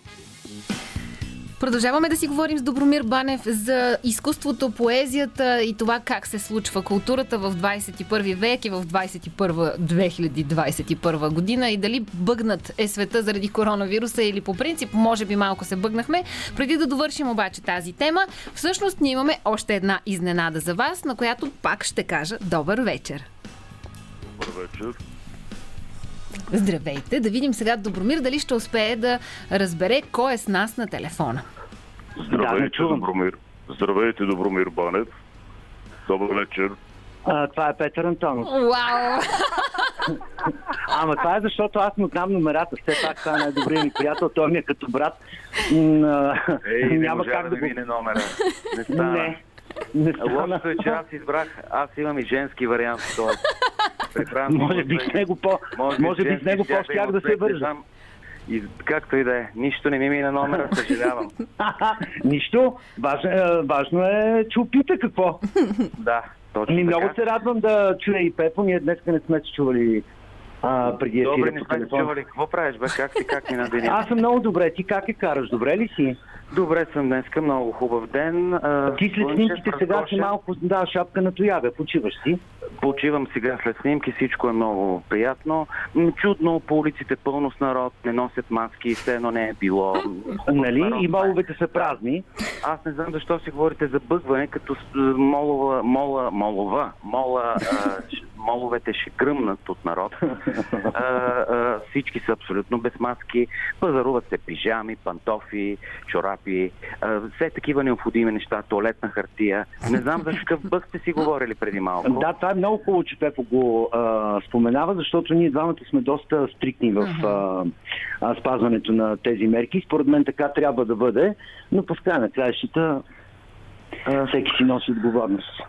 Продължаваме да си говорим с Добромир Банев за изкуството, поезията и това как се случва културата в 21 век и в 21 2021 година и дали бъгнат е света заради коронавируса или по принцип може би малко се бъгнахме. Преди да довършим обаче тази тема, всъщност ние имаме още една изненада за вас, на която пак ще кажа добър вечер. Добър вечер. Здравейте! Да видим сега Добромир дали ще успее да разбере кой е с нас на телефона. Здравейте, не чувам. Добромир. Здравейте, Добромир Банев. Добър вечер. А, това е Петър Антонов. Вау! [LAUGHS] Ама това е защото аз му знам номерата. Все пак това е най-добрият ми приятел. Той ми е като брат. М, Ей, не няма можа как да да го... мине номера. Не стана. Не. Не стана. Лошото е, че аз избрах, аз имам и женски вариант, [LAUGHS] Може би с него по... Може би с него щях по-щях има да се вържа. И както и да е, нищо не ми мина номера, съжалявам. [LAUGHS] Нищо. Важно, е- важно е, че опита какво. [LAUGHS] Да, точно Ми много се радвам да чуя и Пепо. Ние днес не сме се чували а, преди Добре, ефира не по сме се чували. Какво правиш, бе? Как си, как ми на деня? Аз съм много добре. Ти как е караш? Добре ли си? Добре съм днеска, много хубав ден. Ти след снимките сега си малко, да, шапка на тояга. Почиваш си. Почивам сега след снимки, всичко е много приятно. Чудно, по улиците пълно с народ, не носят маски, все едно не е било. Нали? Народ, И моловете са празни. Аз не знам защо си говорите за бъгване, като с- молова, мола, молова, мола, моловете ще гръмнат от народ. [LAUGHS] А, а, всички са абсолютно без маски, пазаруват се пижами, пантофи, чорапи, а, все такива необходими неща, туалетна хартия. Не знам за какъв бъг сте си говорили преди малко. Да, това е много хубаво, че Пепо го а, споменава, защото ние двамата сме доста стриктни в а, а, спазването на тези мерки. Според мен така трябва да бъде, но по края на краищата всеки си носи отговорност.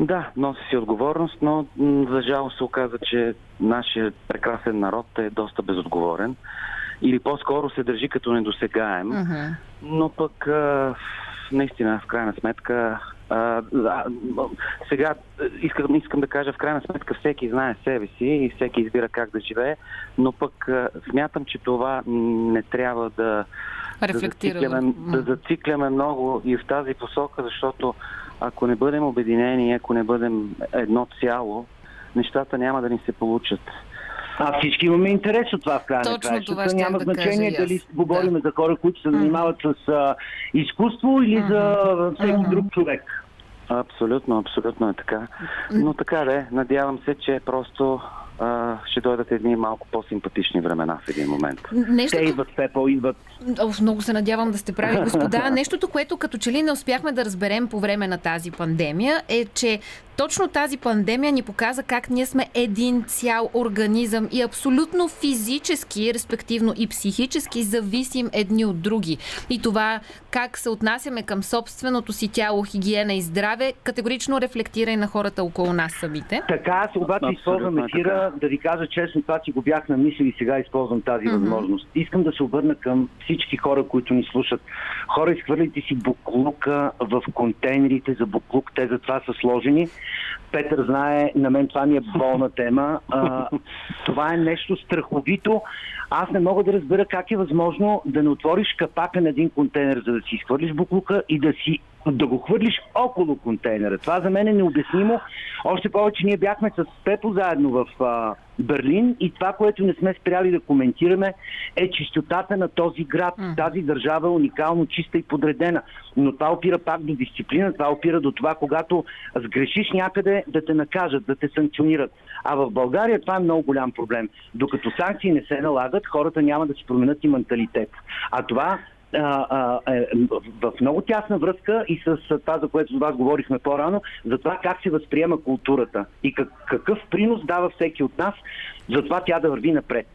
Да, носи си отговорност, но за жалост се оказа, че нашия прекрасен народ е доста безотговорен. Или по-скоро се държи като недосегаем. Мгм. Но пък а, наистина, в крайна сметка, а, а, сега искам, искам да кажа, в крайна сметка всеки знае себе си и всеки избира как да живее, но пък а, смятам, че това не трябва да, да, зацикляме, да зацикляме много и в тази посока, защото ако не бъдем обединени, ако не бъдем едно цяло, нещата няма да ни се получат. А всички имаме интерес от това в края на Точно краищата. това щях Няма да значение кажа дали говорим Да. за хора, които се занимават с а, изкуство или за всеки Мгм. друг човек. Абсолютно, абсолютно е така. Но така да е, надявам се, че просто а, ще дойдат едни малко по-симпатични времена в един момент. Те Нещото, идват, Пепо, идват. О, много се надявам да сте прави, господа. [LAUGHS] Нещото, което като че ли не успяхме да разберем по време на тази пандемия е, че точно тази пандемия ни показа как ние сме един цял организъм и абсолютно физически, респективно и психически зависим едни от други. И това как се отнасяме към собственото си тяло, хигиена и здраве, категорично рефлектира и на хората около нас самите. Така, аз обаче използвам е ефира, да ви кажа честно, това си го бях намислил и сега използвам тази възможност. Искам да се обърна към всички хора, които ни слушат. Хора, изхвърляйте си буклука в контейнерите за буклук, те за това са сложени. Петър знае, на мен това ми е болна тема. А, това е нещо страховито. Аз не мога да разбера как е възможно да не отвориш капака на един контейнер, за да си изхвърлиш буклука и да си да го хвърлиш около контейнера. Това за мен е необяснимо. Още повече ние бяхме с Пепо заедно в а, Берлин и това, което не сме спряли да коментираме е чистотата на този град. Тази държава е уникално чиста и подредена. Но това опира пак до дисциплина, това опира до това, когато сгрешиш някъде да те накажат, да те санкционират. А в България това е много голям проблем. Докато санкции не се налагат, хората няма да си променят и менталитет. А това а, а, е в, много тясна връзка и с това, за което с вас говорихме по-рано, за това как се възприема културата и как, какъв принос дава всеки от нас, за това тя да върви напред.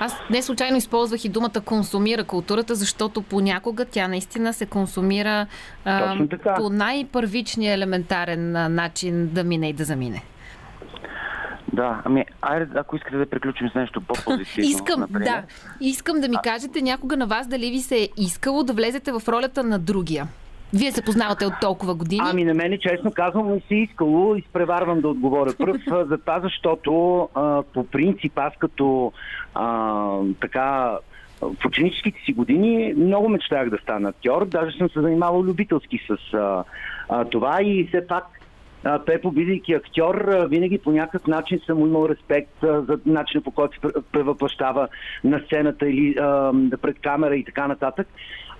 Аз не случайно използвах и думата консумира културата, защото понякога тя наистина се консумира а, по най-първичния елементарен начин да мине и да замине. Да, ами, айде, ако искате да приключим с нещо по-позитивно. Искам, например. да. Искам да ми кажете някога на вас дали ви се е искало да влезете в ролята на другия. Вие се познавате от толкова години. Ами на мене, честно казвам, ми се искало, изпреварвам да отговоря пръв, [LAUGHS] за това, защото а, по принцип аз като а, така в ученическите си години много мечтах да стана актьор, даже съм се занимавал любителски с а, а, това и все пак а, Пепо, бидейки актьор, винаги по някакъв начин съм имал респект за начина по който се превъплащава на сцената или пред камера и така нататък.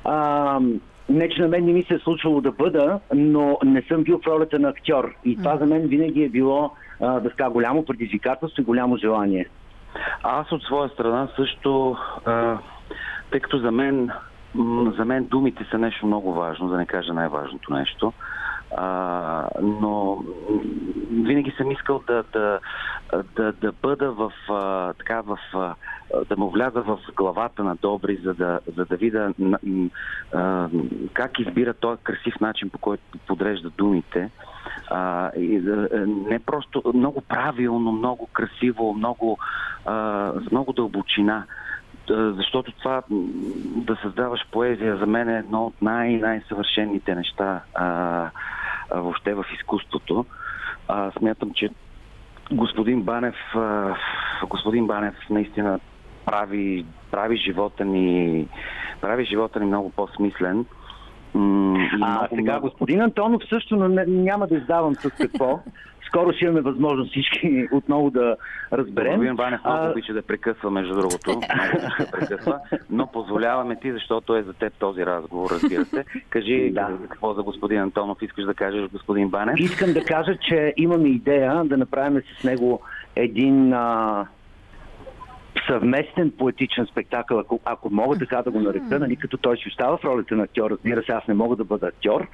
А, не, че на мен не ми се е случвало да бъда, но не съм бил в ролята на актьор. И това за мен винаги е било, а, да ска, голямо предизвикателство и голямо желание. Аз от своя страна също, тъй като за мен, за мен думите са нещо много важно, да не кажа най-важното нещо. А, но винаги съм искал да, да, да, да бъда в, а, така, в, а, да му вляза в главата на Добри, за да, за да видя а, как избира този красив начин, по който подрежда думите. А, и, не просто много правилно, много красиво, много, а, с много дълбочина защото това да създаваш поезия за мен е едно от най-най-съвършените неща а, а, въобще в изкуството. А, смятам, че господин Банев, а, господин Банев наистина прави, прави живота ни прави живота ни много по-смислен. А сега господин Антонов също но няма да издавам с какво. Скоро ще имаме възможност всички отново да разберем. Господин Банев много а... обича да прекъсва, между другото. Много да прекъсва, но позволяваме ти, защото е за теб този разговор, разбира се. Кажи [LAUGHS] да. какво за господин Антонов искаш да кажеш, господин Банев? Искам да кажа, че имаме идея да направим с него един а, съвместен поетичен спектакъл, ако, ако мога така да го нарека, нали, като той си остава в ролята на актьор. Разбира се, аз не мога да бъда актьор,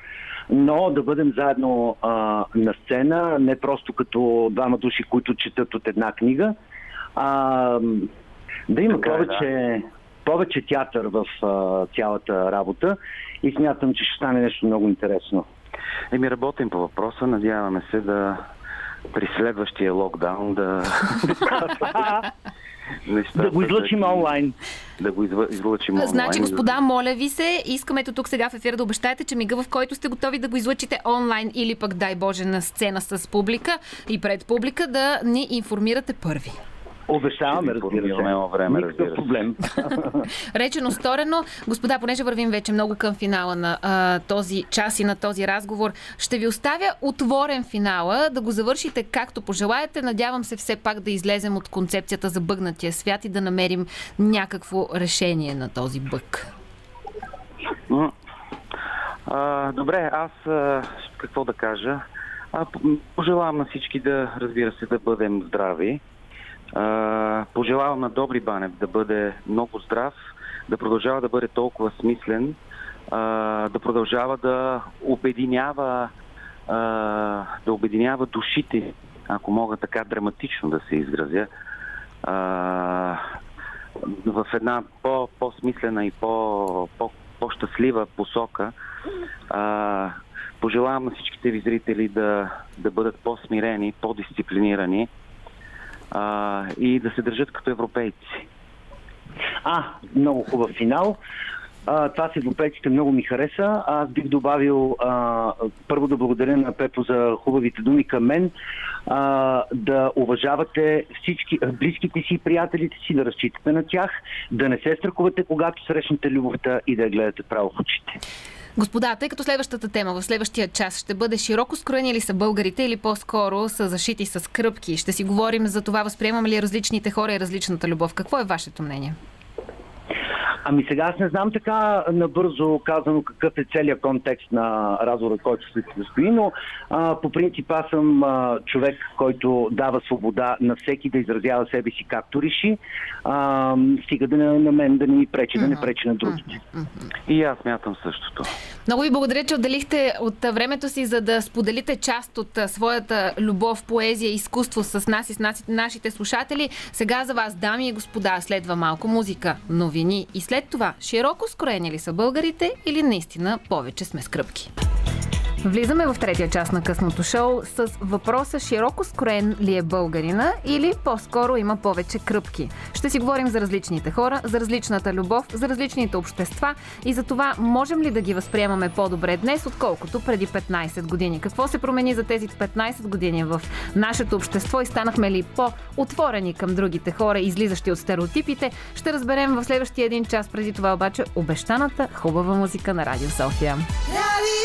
но да бъдем заедно а, на сцена, не просто като двама души, които четат от една книга, а да има така, повече, да. повече театър в а, цялата работа и смятам, че ще стане нещо много интересно. Еми, работим по въпроса, надяваме се да при следващия локдаун да... [LAUGHS] Нещата, да го излъчим да, онлайн. Да го излъчим онлайн. Значи, господа, моля ви се, искаме ето тук сега в ефира да обещаете, че мига, в който сте готови да го излъчите онлайн или пък, дай Боже, на сцена с публика и пред публика, да ни информирате първи. Обещаваме, разбира се. време, Никакъв проблем. [LAUGHS] Речено, сторено. Господа, понеже вървим вече много към финала на а, този час и на този разговор, ще ви оставя отворен финала, да го завършите както пожелаете. Надявам се все пак да излезем от концепцията за бъгнатия свят и да намерим някакво решение на този бък. А, добре, аз а, какво да кажа? А, пожелавам на всички да, разбира се, да бъдем здрави пожелавам на Добри Банев да бъде много здрав, да продължава да бъде толкова смислен, да продължава да обединява, да обединява душите, ако мога така драматично да се изразя, в една по, по-смислена и по, по, по-щастлива посока. А, пожелавам на всичките ви зрители да, да бъдат по-смирени, по-дисциплинирани, а, и да се държат като европейци. А, много хубав финал. А, това с европейците много ми хареса. Аз бих добавил а, първо да благодаря на Пепо за хубавите думи към мен, а, да уважавате всички близките си, приятелите си, да разчитате на тях, да не се страхувате, когато срещнете любовта и да я гледате право в очите. Господа, тъй като следващата тема в следващия час ще бъде широко скроени ли са българите или по-скоро са зашити с кръпки? Ще си говорим за това, възприемаме ли различните хора и различната любов. Какво е вашето мнение? Ами сега аз не знам така набързо казано какъв е целият контекст на разговора, който се състои, но а, по принцип аз съм а, човек, който дава свобода на всеки да изразява себе си както реши, а, стига да на, на мен да не ми пречи, да не пречи на другите. И аз мятам същото. Много ви благодаря, че отделихте от времето си, за да споделите част от своята любов, поезия изкуство с нас и с нашите слушатели. Сега за вас, дами и господа, следва малко музика, новини и след това широко скроени ли са българите или наистина повече сме скръпки. Влизаме в третия част на късното шоу с въпроса широко скроен ли е българина или по-скоро има повече кръпки. Ще си говорим за различните хора, за различната любов, за различните общества и за това можем ли да ги възприемаме по-добре днес, отколкото преди 15 години. Какво се промени за тези 15 години в нашето общество и станахме ли по-отворени към другите хора, излизащи от стереотипите, ще разберем в следващия един час. Преди това обаче обещаната хубава музика на Радио София. Radio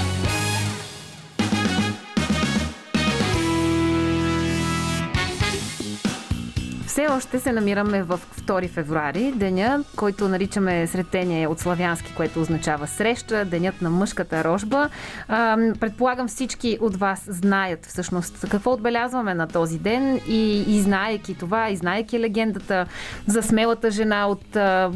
Все още се намираме в 2 февруари, деня, който наричаме сретение от славянски, което означава среща, денят на мъжката рожба. Предполагам всички от вас знаят всъщност какво отбелязваме на този ден и, и знаеки това, и знаеки легендата за смелата жена от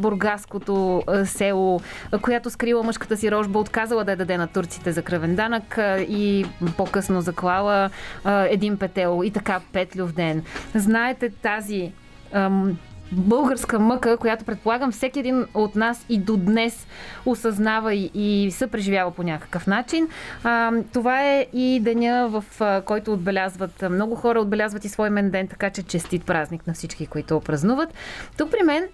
бургаското село, която скрила мъжката си рожба, отказала да я даде на турците за кръвен данък и по-късно заклала един петел и така петлюв ден. Знаете тази ам, българска мъка, която предполагам всеки един от нас и до днес осъзнава и, и съпреживява по някакъв начин. А, това е и деня, в а, който отбелязват много хора, отбелязват и свой мен ден, така че честит празник на всички, които празнуват. Тук при мен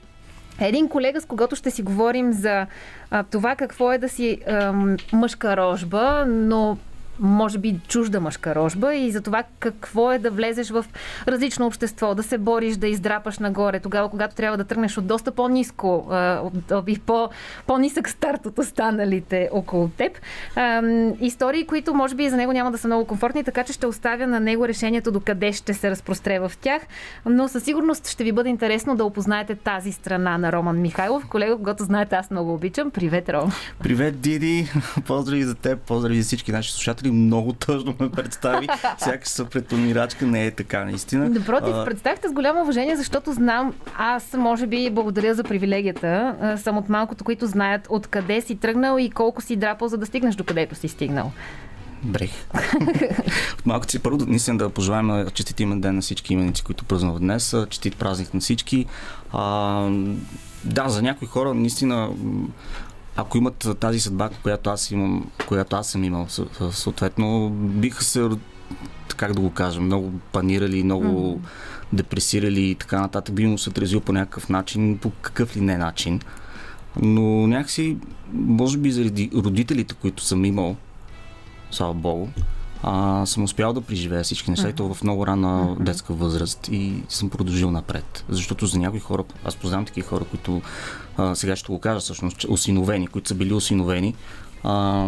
е един колега, с когото ще си говорим за а, това какво е да си ам, мъжка рожба, но може би чужда мъжка рожба и за това какво е да влезеш в различно общество, да се бориш, да издрапаш нагоре, тогава, когато трябва да тръгнеш от доста по-низко и по, по-нисък старт от останалите около теб. Истории, които може би за него няма да са много комфортни, така че ще оставя на него решението до къде ще се разпростре в тях, но със сигурност ще ви бъде интересно да опознаете тази страна на Роман Михайлов, колега, когато знаете, аз много обичам. Привет, Ром! Привет, Диди! [LAUGHS] Поздрави за теб, поздрави за всички наши слушатели много тъжно ме представи. Сякаш са пред умирачка. Не е така, наистина. Напротив, представихте с голямо уважение, защото знам, аз може би благодаря за привилегията. Съм от малкото, които знаят откъде си тръгнал и колко си драпал, за да стигнеш до където си стигнал. Брех. [LAUGHS] Малко си първо наистина да пожелаем честит имен ден на всички именици, които празнуват днес. Честит празник на всички. А, да, за някои хора наистина ако имат тази съдба, която аз имам, която аз съм имал, съответно, биха се, как да го кажа, много панирали, много mm-hmm. депресирали и така нататък, би му се отразил по някакъв начин, по какъв ли не начин. Но някакси, може би заради родителите, които съм имал, слава богу, а, съм успял да преживея всички неща и то в много рана детска възраст и съм продължил напред. Защото за някои хора, аз познавам такива хора, които а, сега ще го кажа всъщност, осиновени, които са били осиновени, а,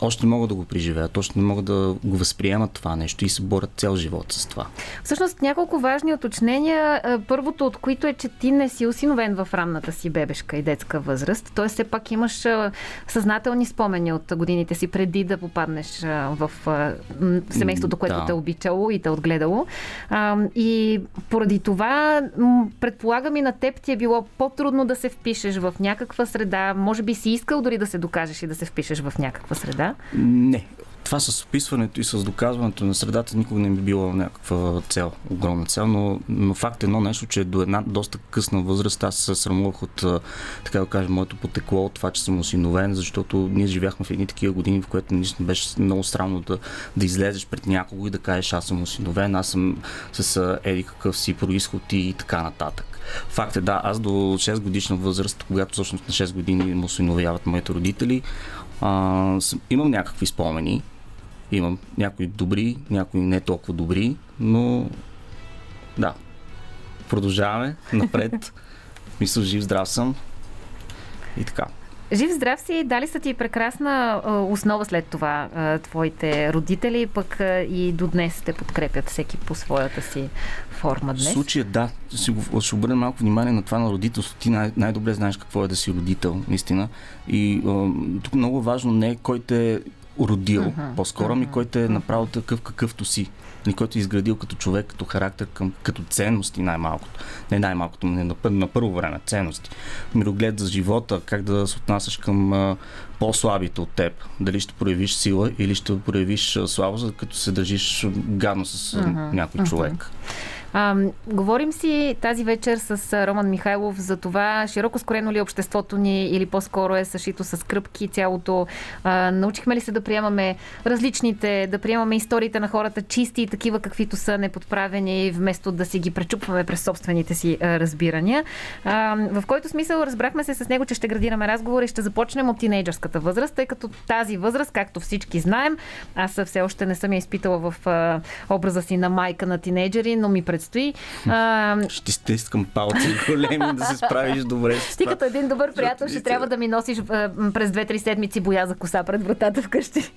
още не могат да го преживеят, още не могат да го възприемат това нещо и се борят цял живот с това. Всъщност няколко важни уточнения. Първото от които е, че ти не си осиновен в ранната си бебешка и детска възраст. Тоест все пак имаш съзнателни спомени от годините си преди да попаднеш в семейството, което да. те е обичало и те е отгледало. И поради това предполагам и на теб ти е било по-трудно да се впишеш в някаква среда. Може би си искал дори да се докажеш и да се впишеш впишеш в някаква среда? Не. Това с описването и с доказването на средата никога не би било някаква цел, огромна цел, но, но факт е едно нещо, че до една доста късна възраст аз се срамувах от, така да кажем, моето потекло от това, че съм осиновен, защото ние живяхме в едни такива години, в което наистина беше много странно да, да излезеш пред някого и да кажеш аз съм осиновен, аз съм с еди какъв си происход и така нататък. Факт е, да, аз до 6 годишна възраст, когато всъщност на 6 години му осиновяват моите родители, а, имам някакви спомени. Имам някои добри, някои не толкова добри, но да. Продължаваме напред. [LAUGHS] Мисля, жив, здрав съм. И така. Жив здрав си, дали са ти прекрасна основа след това твоите родители, пък и до днес те подкрепят всеки по своята си форма В днес. случая да, ще, обърна малко внимание на това на родителството. Ти най- най-добре знаеш какво е да си родител, наистина. И а, тук много важно не е кой те е родил, Мгм, по-скоро, ми мгм, кой те е направил такъв какъвто си. Нали, който е изградил като човек, като характер, към, като ценности най-малкото. Не най-малкото, не на, на първо време, ценности. Мироглед за живота, как да се отнасяш към а, по-слабите от теб. Дали ще проявиш сила или ще проявиш слабост, като се държиш гадно с Мгм, някой мгм. човек. А, говорим си тази вечер с Роман Михайлов за това широко скорено ли е обществото ни или по-скоро е съшито с кръпки цялото. А, научихме ли се да приемаме различните, да приемаме историите на хората чисти и такива каквито са неподправени, вместо да си ги пречупваме през собствените си а, разбирания. А, в който смисъл разбрахме се с него, че ще градираме разговор и ще започнем от тинейджърската възраст, тъй като тази възраст, както всички знаем, аз все още не съм я изпитала в а, образа си на майка на тинейджери, но ми предстои. А, Ще ти стискам палци [LAUGHS] големи да се справиш добре с ти това. като един добър приятел ще трябва да ми носиш през 2-3 седмици боя за коса пред вратата вкъщи.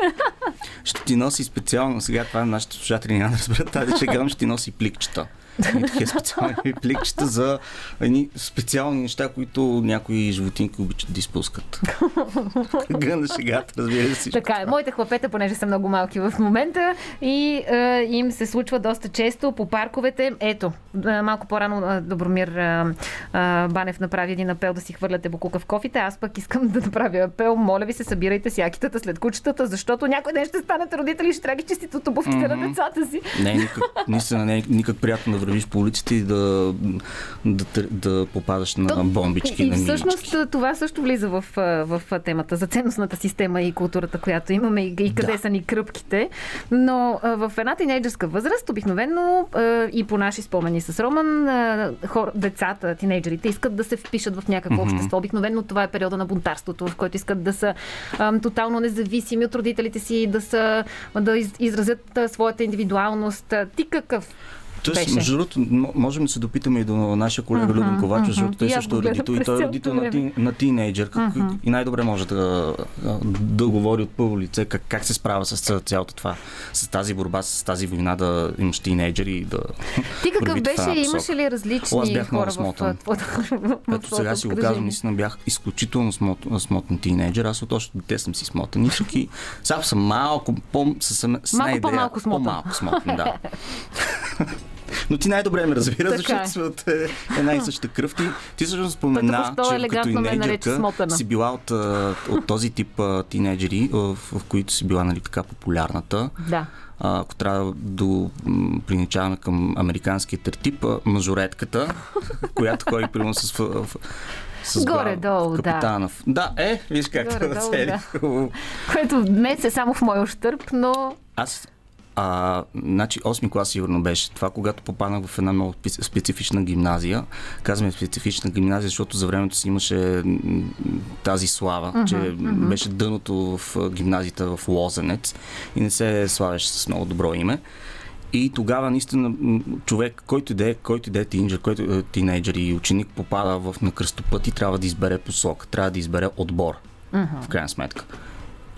Ще ти носи специално, сега това нашите слушатели няма да разберат тази шега, но ще ти носи пликчета. И такива специални [LAUGHS] пликчета за едни специални неща, които някои животинки обичат да изпускат. Гъна шегата, разбира се. Така е. Моите хлапета, понеже са много малки в момента и е, им се случва доста често по парковете. Ето, е, малко по-рано е, Добромир е, е, Банев направи един апел да си хвърляте букука в кофите. Аз пък искам да направя апел. Моля ви се, събирайте си якитата след кучетата, защото някой ден ще станете родители и ще трябва да чистите от обувките на Мгм. децата си. Не никак, наистина не е никак приятно да вървиш по улиците и да, да, тър- да попадаш на бомбички, И, на и минички. всъщност това също влиза в, в темата за ценностната система и културата, която имаме и, и къде Да. са ни кръпките. Но в една тинейджърска възраст, обикновено и по наши спомени с Роман, хор, децата, тинейджерите искат да се впишат в някакво Мгм. общество. Обикновено това е периода на бунтарството, в който искат да са а, тотално независими от родителите си, да, са, да из, изразят своята индивидуалност. Ти какъв Тоест, беше? между другото, можем да се допитаме и до нашия колега Ковачев, мгм. защото той също е родител и той е родител на, на тинейджър как, и най-добре може да, да говори от първо лице как, как се справя с цялото това, с тази борба, с тази война да имаш тинейджър и да Ти какъв беше? Имаше ли различни О, аз бях много хора в, смотан. [LAUGHS] Ето сега си го казвам, наистина бях изключително смот, смотен тинейджър. Аз от още дете съм си смотаничък и сега съм малко по... С, с, Малко по-малко смотан. По-малко смотан, да. [LAUGHS] Но ти най-добре ме разбира, Така защото е. сме от е, една и съща кръв. Ти, ти всъщност спомена, току-що че като ме нарече тинейджърка си била от, от този тип тинейджери, в, в които си била нали, така популярната. Да. Ако трябва да го м, приничаваме към американския тертип, мажоретката, [LAUGHS] която ходи примерно с, в, в, с Горе-долу, да. Да, е, виж как цели. да. Което днес е само в мой ощърп, но Аз а, значи 8 клас сигурно беше това, когато попаднах в една много специ- специфична гимназия. Казваме специфична гимназия, защото за времето си имаше тази слава, Мгм, че мгм. беше дъното в гимназията в Лозенец и не се славеше с много добро име. И тогава наистина човек, който иде, който иде тинейджър, който е тинейджър и ученик попада в на кръстопът и трябва да избере посока, трябва да избере отбор в крайна сметка.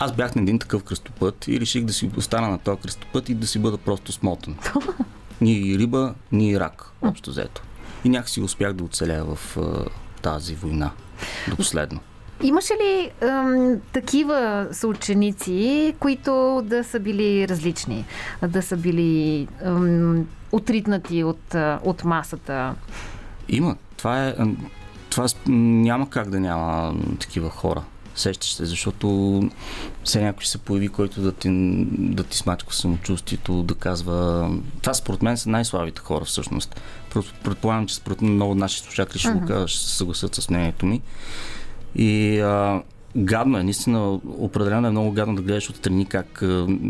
Аз бях на един такъв кръстопът и реших да си остана на този кръстопът и да си бъда просто смотан. Ни риба, ни рак, общо взето. И някакси успях да оцеля в а, тази война до последно. имаше ли ем, такива съученици, които да са били различни, да са били ем, отритнати от, от масата? Има. Това е. Това няма как да няма такива хора. Сещаш се, защото все някой ще се появи, който да ти, да ти смачка самочувствието, да казва... Това според мен са най-слабите хора всъщност. Предполагам, че според много от наши слушатели ще, Мгм. кажа, ще се съгласят с мнението ми. И а, гадно е, наистина, определено е много гадно да гледаш отстрани как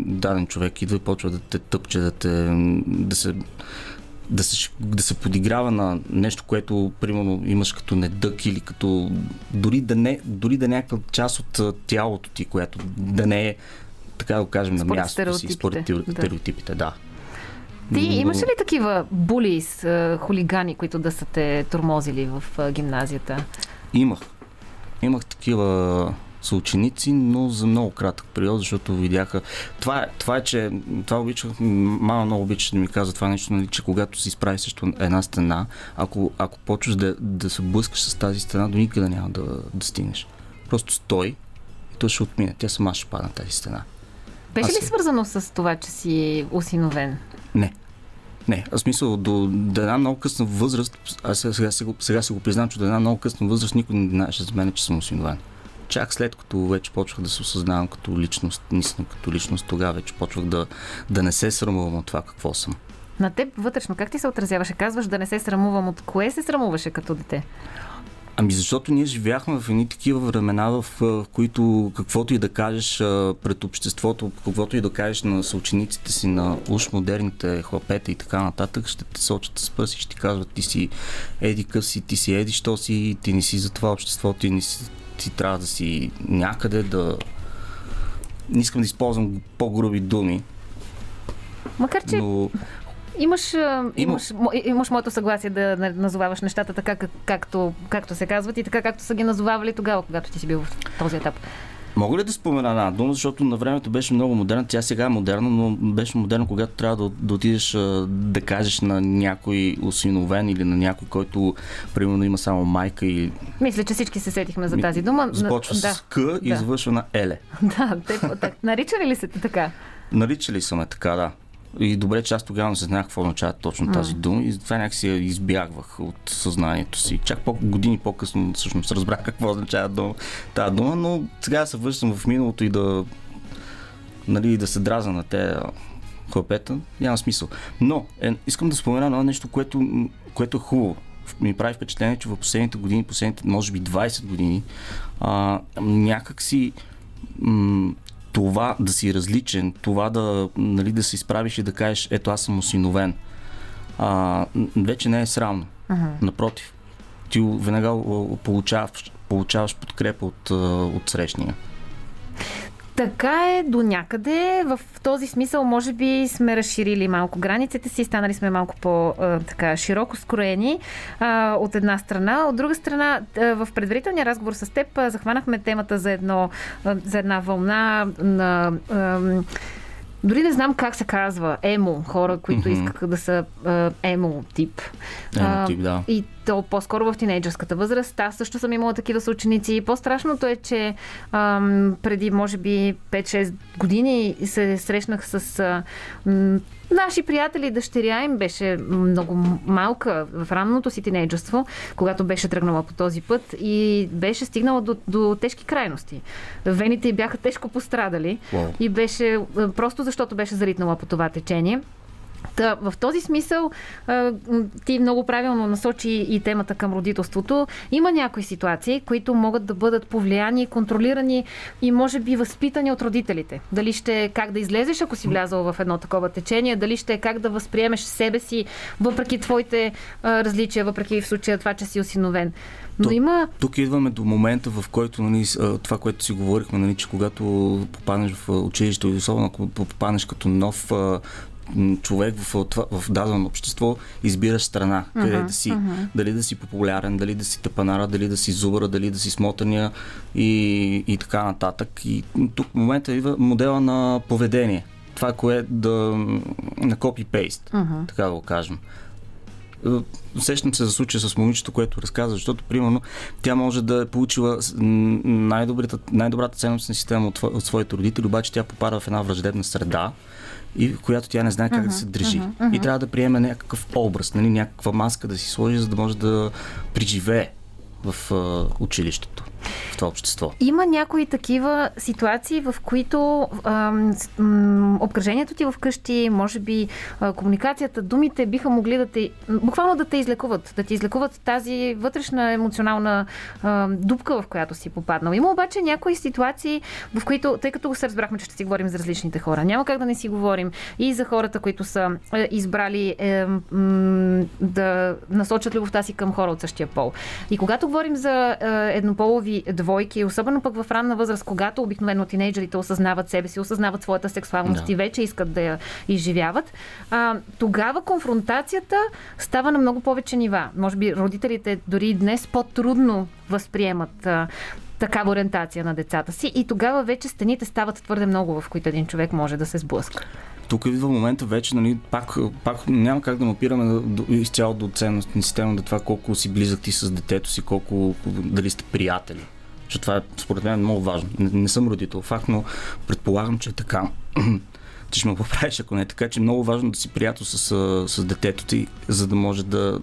даден човек идва и почва да те тъпче, да, те, да се да се, да се подиграва на нещо, което примерно имаш като недък или като дори да не, дори да е някаква част от тялото ти, която да не е така да го кажем на Според мястото си, според стереотипите, да. Ти имаш ли такива булис, хулигани, които да са те тормозили в гимназията? Имах. Имах такива съученици, но за много кратък период, защото видяха. Това това е че това обичах, мама много обича да ми казва това нещо, нали, че когато си справиш срещу една стена, ако, ако почваш да, да се блъскаш с тази стена, до никъде няма да, да стигнеш. Просто стой и то ще отмине. Тя сама ще падне тази стена. Беше Аз ли свързано с това, че си осиновен? Не. Не, в смисъл, до, до една много късна възраст, аз сега, сега, сега, сега се го признам, че до една много късна възраст никой не знаеше за мен, че съм осиновен. Чак след като вече почвах да се осъзнавам като личност, наистина като личност, тогава вече почвах да, да не се срамувам от това какво съм. На теб вътрешно как ти се отразяваше? Казваш да не се срамувам. От кое се срамуваше като дете? Ами защото ние живяхме в едни такива времена, в, в които каквото и да кажеш пред обществото, каквото и да кажеш на съучениците си, на уж модерните хлапета и така нататък, ще те сочат с пръст и ще ти казват ти си еди къв си, ти си еди, що си, ти не си за това общество, ти, не си, ти трябва да си някъде да... Не искам да използвам по-груби думи, Макар, че но имаш, имаш, имаш моето съгласие да на- назоваваш нещата така, как, както, както се казват и така, както са ги назовавали тогава, когато ти си бил в този етап. Мога ли да спомена една дума, защото на времето беше много модерна, тя сега е модерна, но беше модерна, когато трябва да, да отидеш да кажеш на някой осиновен или на някой, който примерно има само майка и Мисля, че всички се сетихме за тази дума. започва да, с К и да. завършва на Еле. [LAUGHS] Да, те, наричали ли се така? Наричали са ме така, да. И добре, че аз тогава не знаех какво означава точно тази дума и затова някакси я избягвах от съзнанието си. Чак по години по-късно всъщност разбрах какво означава дума, тази дума, но сега да се връщам в миналото и да, нали, да се драза на те хлапета, няма смисъл. Но е, искам да спомена едно нещо, което, което е хубаво. Ми прави впечатление, че в последните години, последните може би 20 години, а, някак си м- това да си различен, това да, нали, да се изправиш и да кажеш, ето аз съм осиновен, а, вече не е срамно. Ага. Напротив, ти веднага получаваш, получаваш подкрепа от, от срещния. Така е до някъде. В този смисъл, може би, сме разширили малко границите си, станали сме малко по-широко скроени а, от една страна. От друга страна, в предварителния разговор с теб захванахме темата за, едно, за една вълна на. дори не знам как се казва емо, хора, които Мгм. искаха да са емо тип. Емо тип, да. И то по-скоро в тинейджърската възраст. Аз също съм имала такива съученици. По-страшното е, че ам, преди, може би, 5-6 години се срещнах с а, м, наши приятели. Дъщеря им беше много малка в ранното си тинейджерство, когато беше тръгнала по този път и беше стигнала до, до тежки крайности. Вените й бяха тежко пострадали Уау. и беше просто защото беше заритнала по това течение. Та, в този смисъл ти много правилно насочи и темата към родителството. Има някои ситуации, които могат да бъдат повлияни, контролирани и може би възпитани от родителите. Дали ще е как да излезеш, ако си влязал в едно такова течение, дали ще е как да възприемеш себе си, въпреки твоите различия, въпреки в случая това, че си осиновен. Но има Тук идваме до момента, в който нали, това, което си говорихме, нали, че когато попаднеш в училище, особено ако попаднеш като нов човек в, в дадено общество, избираш страна, къде Мгм, да си. мгм. Дали да си популярен, дали да си тъпанара, дали да си зубъра, дали да си смотания и, и така нататък. И тук в момента идва модела на поведение. Това, което да на копи-пейст, Мгм. така да го кажем. Е, Усещам се за случая с момичето, което разказа, защото, примерно, тя може да е получила най-добрата, най-добрата ценностна система от, от своите родители, обаче тя попада в една враждебна среда, и която тя не знае как да се държи. И трябва да приеме някакъв образ, нали, някаква маска да си сложи, за да може да преживее в а, училището, в това общество. Има някои такива ситуации, в които ам, обкръжението ти вкъщи, може би а, комуникацията, думите биха могли да те, буквално да те излекуват, да ти излекуват тази вътрешна емоционална а, дупка, в която си попаднал. Има обаче някои ситуации, в които, тъй като се разбрахме, че ще си говорим за различните хора, няма как да не си говорим и за хората, които са е, избрали е, м, да насочат любовта си към хора от същия пол. И когато говорим за е, еднополови двойки, особено пък в ранна възраст, когато обикновено тинейджерите осъзнават себе си, осъзнават своята сексуалност Да. и вече искат да я изживяват, а, тогава конфронтацията става на много повече нива. Може би родителите дори и днес по-трудно възприемат а, такава ориентация на децата си и тогава вече стените стават твърде много, в които един човек може да се сблъска. Тук идва момента вече, нали, пак, пак няма как да опираме до, изцяло до ценностни система, до това колко си близък ти с детето си, колко, дали сте приятели. Че това е, според мен, много важно. Не, не съм родител, факт, но предполагам, че е така. [CLEARS THROAT] ти ще ме поправиш, ако не е така, че е много важно да си приятел с, с детето ти, за да може да,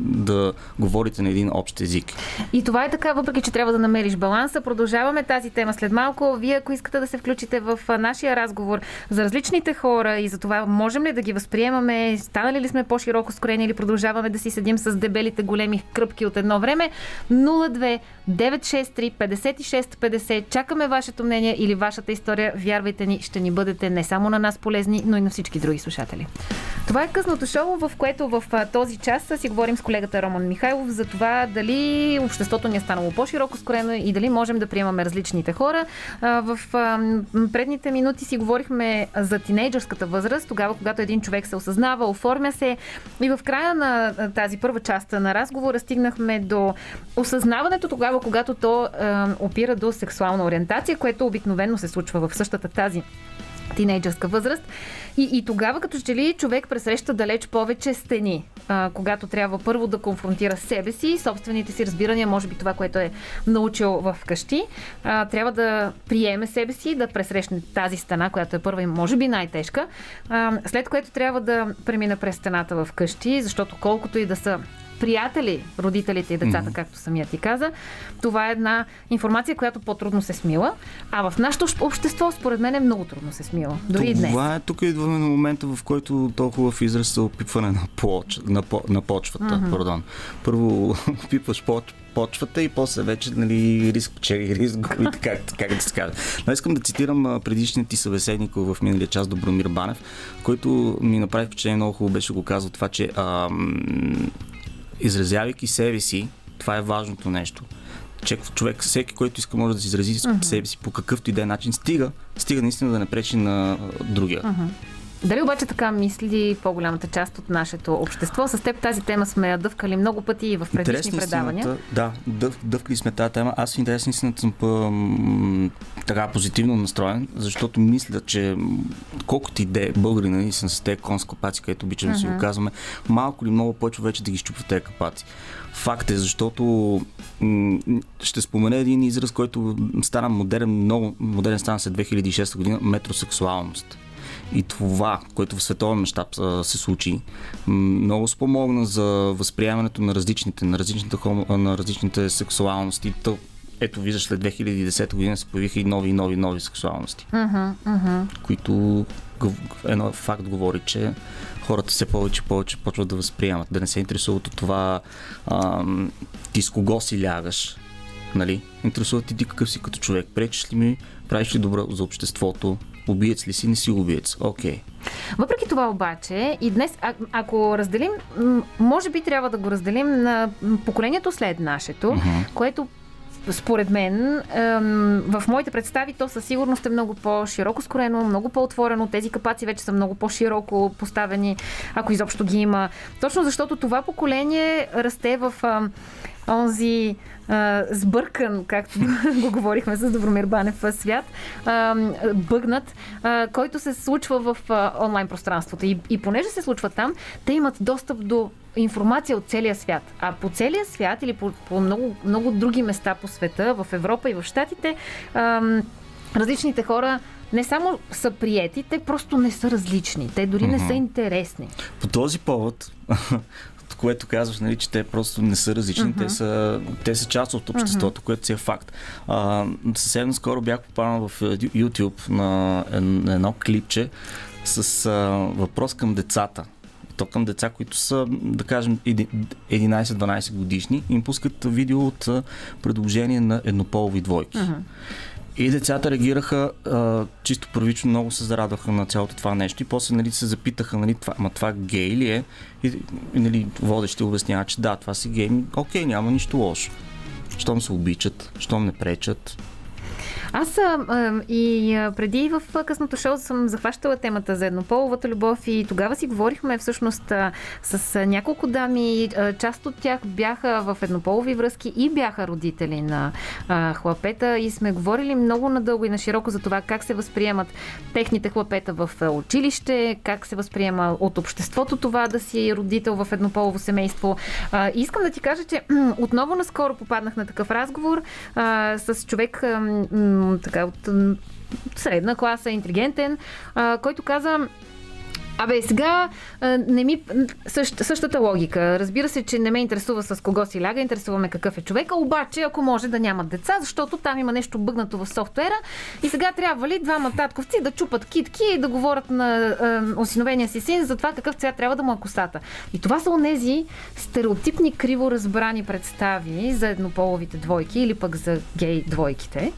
да говорите на един общ език. И това е така, въпреки че трябва да намериш баланса. Продължаваме тази тема след малко. Вие, ако искате да се включите в нашия разговор за различните хора и за това можем ли да ги възприемаме, станали ли сме по-широко скорени или продължаваме да си седим с дебелите големи кръпки от едно време, 02 963 56 50. Чакаме вашето мнение или вашата история. Вярвайте ни, ще ни бъдете не само на нас полезни, но и на всички други слушатели. Това е късното шоу, в което в този час си говорим с колегата Роман Михайлов за това дали обществото ни е станало по-широко скорено и дали можем да приемаме различните хора. В предните минути си говорихме за тинейджърската възраст, тогава когато един човек се осъзнава, оформя се и в края на тази първа част на разговора стигнахме до осъзнаването тогава, когато то опира до сексуална ориентация, което обикновено се случва в същата тази тинейджърска възраст. И, и тогава, като че ли човек пресреща далеч повече стени, а, когато трябва първо да конфронтира себе си, собствените си разбирания, може би това, което е научил в къщи, а, трябва да приеме себе си, да пресрещне тази стена, която е първа и може би най-тежка, а, след което трябва да премина през стената в къщи, защото колкото и да са приятели, родителите и децата, mm-hmm. както самия ти каза. Това е една информация, която по-трудно се смила. А в нашето общество, според мен, е много трудно се смила. Дори това и днес. Това е тук идваме на момента, в който толкова в израз се опипване на, поч, на, по, на почвата. Mm-hmm. Пардон. Първо [LAUGHS] опипваш поч, почвата и после вече нали, риск печели, риск губи, [LAUGHS] как, как да се каже. Но искам да цитирам предишният ти събеседник в миналия час, Добромир Банев, който ми направи впечатление много хубаво беше го казал това, че ам, изразявайки себе си, това е важното нещо. Човек, всеки, който иска, може да се изрази uh-huh. себе си по какъвто и да е начин, стига, стига наистина да не пречи на другия. Uh-huh. Дали обаче така мисли по-голямата част от нашето общество? С теб тази тема сме дъвкали много пъти и в предишни предавания. Да, дъв, дъвкали сме тази тема. Аз в интерес истината съм така позитивно настроен, защото мисля, че колкото и де българи нали, са с тези конскопаци, където обичаме uh-huh. да си го казваме, малко или много повече вече да ги щупват тези капаци. Факт е, защото м- ще спомена един израз, който стана модерен, много модерен стана след 2006 година, метросексуалност и това, което в световен мащаб се случи, много спомогна за възприемането на различните, на различните, на различните сексуалности. То, ето, виждаш, след 2010 година се появиха и нови, нови, нови сексуалности, uh-huh, uh-huh. които едно факт говори, че хората все повече и повече почват да възприемат, да не се интересуват от това ам, ти с кого си лягаш, нали? Интересуват ти какъв си като човек, пречиш ли ми, правиш ли добро за обществото, убиец ли си, не си убиец. Окей. Okay. Въпреки това обаче, и днес, а, ако разделим, може би трябва да го разделим на поколението след нашето, uh-huh. което според мен, в моите представи то със сигурност е много по-широко скорено, много по-отворено. Тези капаци вече са много по-широко поставени, ако изобщо ги има. Точно защото това поколение расте в онзи а, сбъркан, както [LAUGHS] го говорихме с Добромир Банев, свят, а, бъгнат, а, който се случва в а, онлайн пространството. И, и понеже се случва там, те имат достъп до информация от целия свят. А по целия свят или по, по много, много други места по света, в Европа и в Штатите, а, различните хора не само са приети, те просто не са различни. Те дори mm-hmm. не са интересни. По този повод [LAUGHS] което казваш, нали, че те просто не са различни, mm-hmm. те, са, те са част от обществото, mm-hmm. което си е факт. А, съвсем скоро бях попаднал в YouTube на едно клипче с а, въпрос към децата то към деца, които са, да кажем, 11-12 годишни, им пускат видео от предложение на еднополови двойки. Uh-huh. И децата реагираха а, чисто първично, много се зарадваха на цялото това нещо и после нали, се запитаха, нали, това, ма това гей ли е? И, нали, водещи обяснява, че да, това си гей. Окей, няма нищо лошо. Щом се обичат, щом не пречат. Аз а, и преди в късното шоу съм захващала темата за еднополовата любов и тогава си говорихме всъщност с няколко дами. Част от тях бяха в еднополови връзки и бяха родители на хлапета и сме говорили много надълго и на широко за това как се възприемат техните хлапета в училище, как се възприема от обществото това да си родител в еднополово семейство. А, искам да ти кажа, че [CLEARS THROAT] отново наскоро попаднах на такъв разговор с човек така от средна класа, интелигентен, който каза Абе, сега не ми... Същ, същата логика. Разбира се, че не ме интересува с кого си ляга, интересуваме какъв е човека, обаче ако може да нямат деца, защото там има нещо бъгнато в софтуера и сега трябва ли двама татковци да чупат китки и да говорят на а, осиновения си син за това какъв цвят трябва да му е косата. И това са онези стереотипни, криво разбрани представи за еднополовите двойки или пък за гей двойките.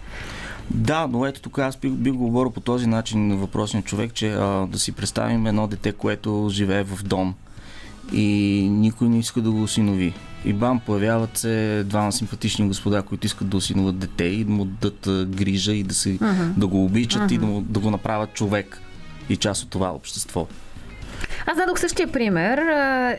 Да, но ето тук аз бих, бих говорил по този начин на въпросния човек, че а, да си представим едно дете, което живее в дом и никой не иска да го осинови. И бам, появяват се двама симпатични господа, които искат да осиноват дете и да му дадат грижа и да, си, Мгм. да го обичат и да, му, да го направят човек и част от това общество. Аз дадох същия пример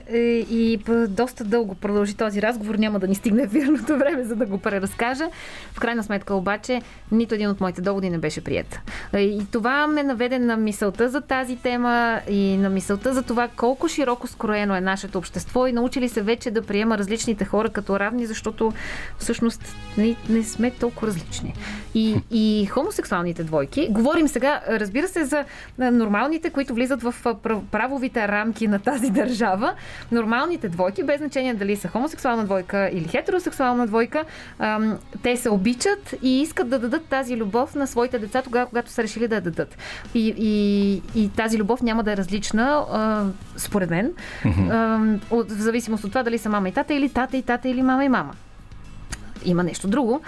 е, и доста дълго продължи този разговор. Няма да ни стигне [LAUGHS] вярното време, за да го преразкажа. В крайна сметка обаче, нито един от моите доводи не беше прият. А, И това ме наведе на мисълта за тази тема и на мисълта за това колко широко скроено е нашето общество и научили се вече да приема различните хора като равни, защото всъщност не, не сме толкова различни. И, и хомосексуалните двойки, говорим сега, разбира се, за нормалните, които влизат в а, прав- правовите рамки на тази държава. Нормалните двойки, без значение дали са хомосексуална двойка или хетеросексуална двойка, те се обичат и искат да дадат тази любов на своите деца тогава, когато са решили да я дадат. И, и, и тази любов няма да е различна, според мен, от, в зависимост от това дали са мама и тата или тата и тата или мама и мама. Има нещо друго,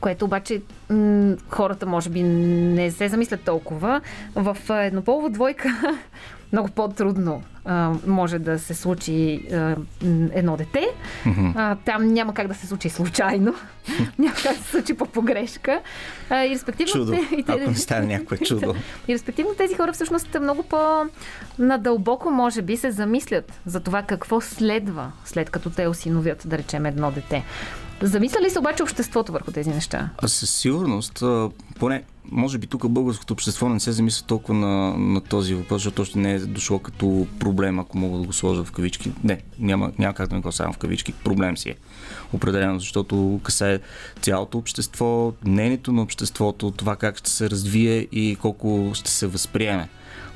което обаче м- хората може би не се замислят толкова. В еднополова двойка [LAUGHS] много по-трудно а, може да се случи а, едно дете. А, там няма как да се случи случайно. [LAUGHS] няма как да се случи по погрешка. А, и респективно, Чудо, [LAUGHS] и ако не стане някое [LAUGHS] чудо. и респективно тези хора всъщност много по-надълбоко, може би, се замислят за това какво следва, след като те осиновят, да речем, едно дете. Замисля ли се обаче обществото върху тези неща? А със сигурност, поне, може би тук българското общество не се замисля толкова на, на този въпрос, защото още не е дошло като проблем, ако мога да го сложа в кавички. Не, няма, няма как да не го слагам в кавички. Проблем си е. Определено, защото касае цялото общество, мнението на обществото, това как ще се развие и колко ще се възприеме.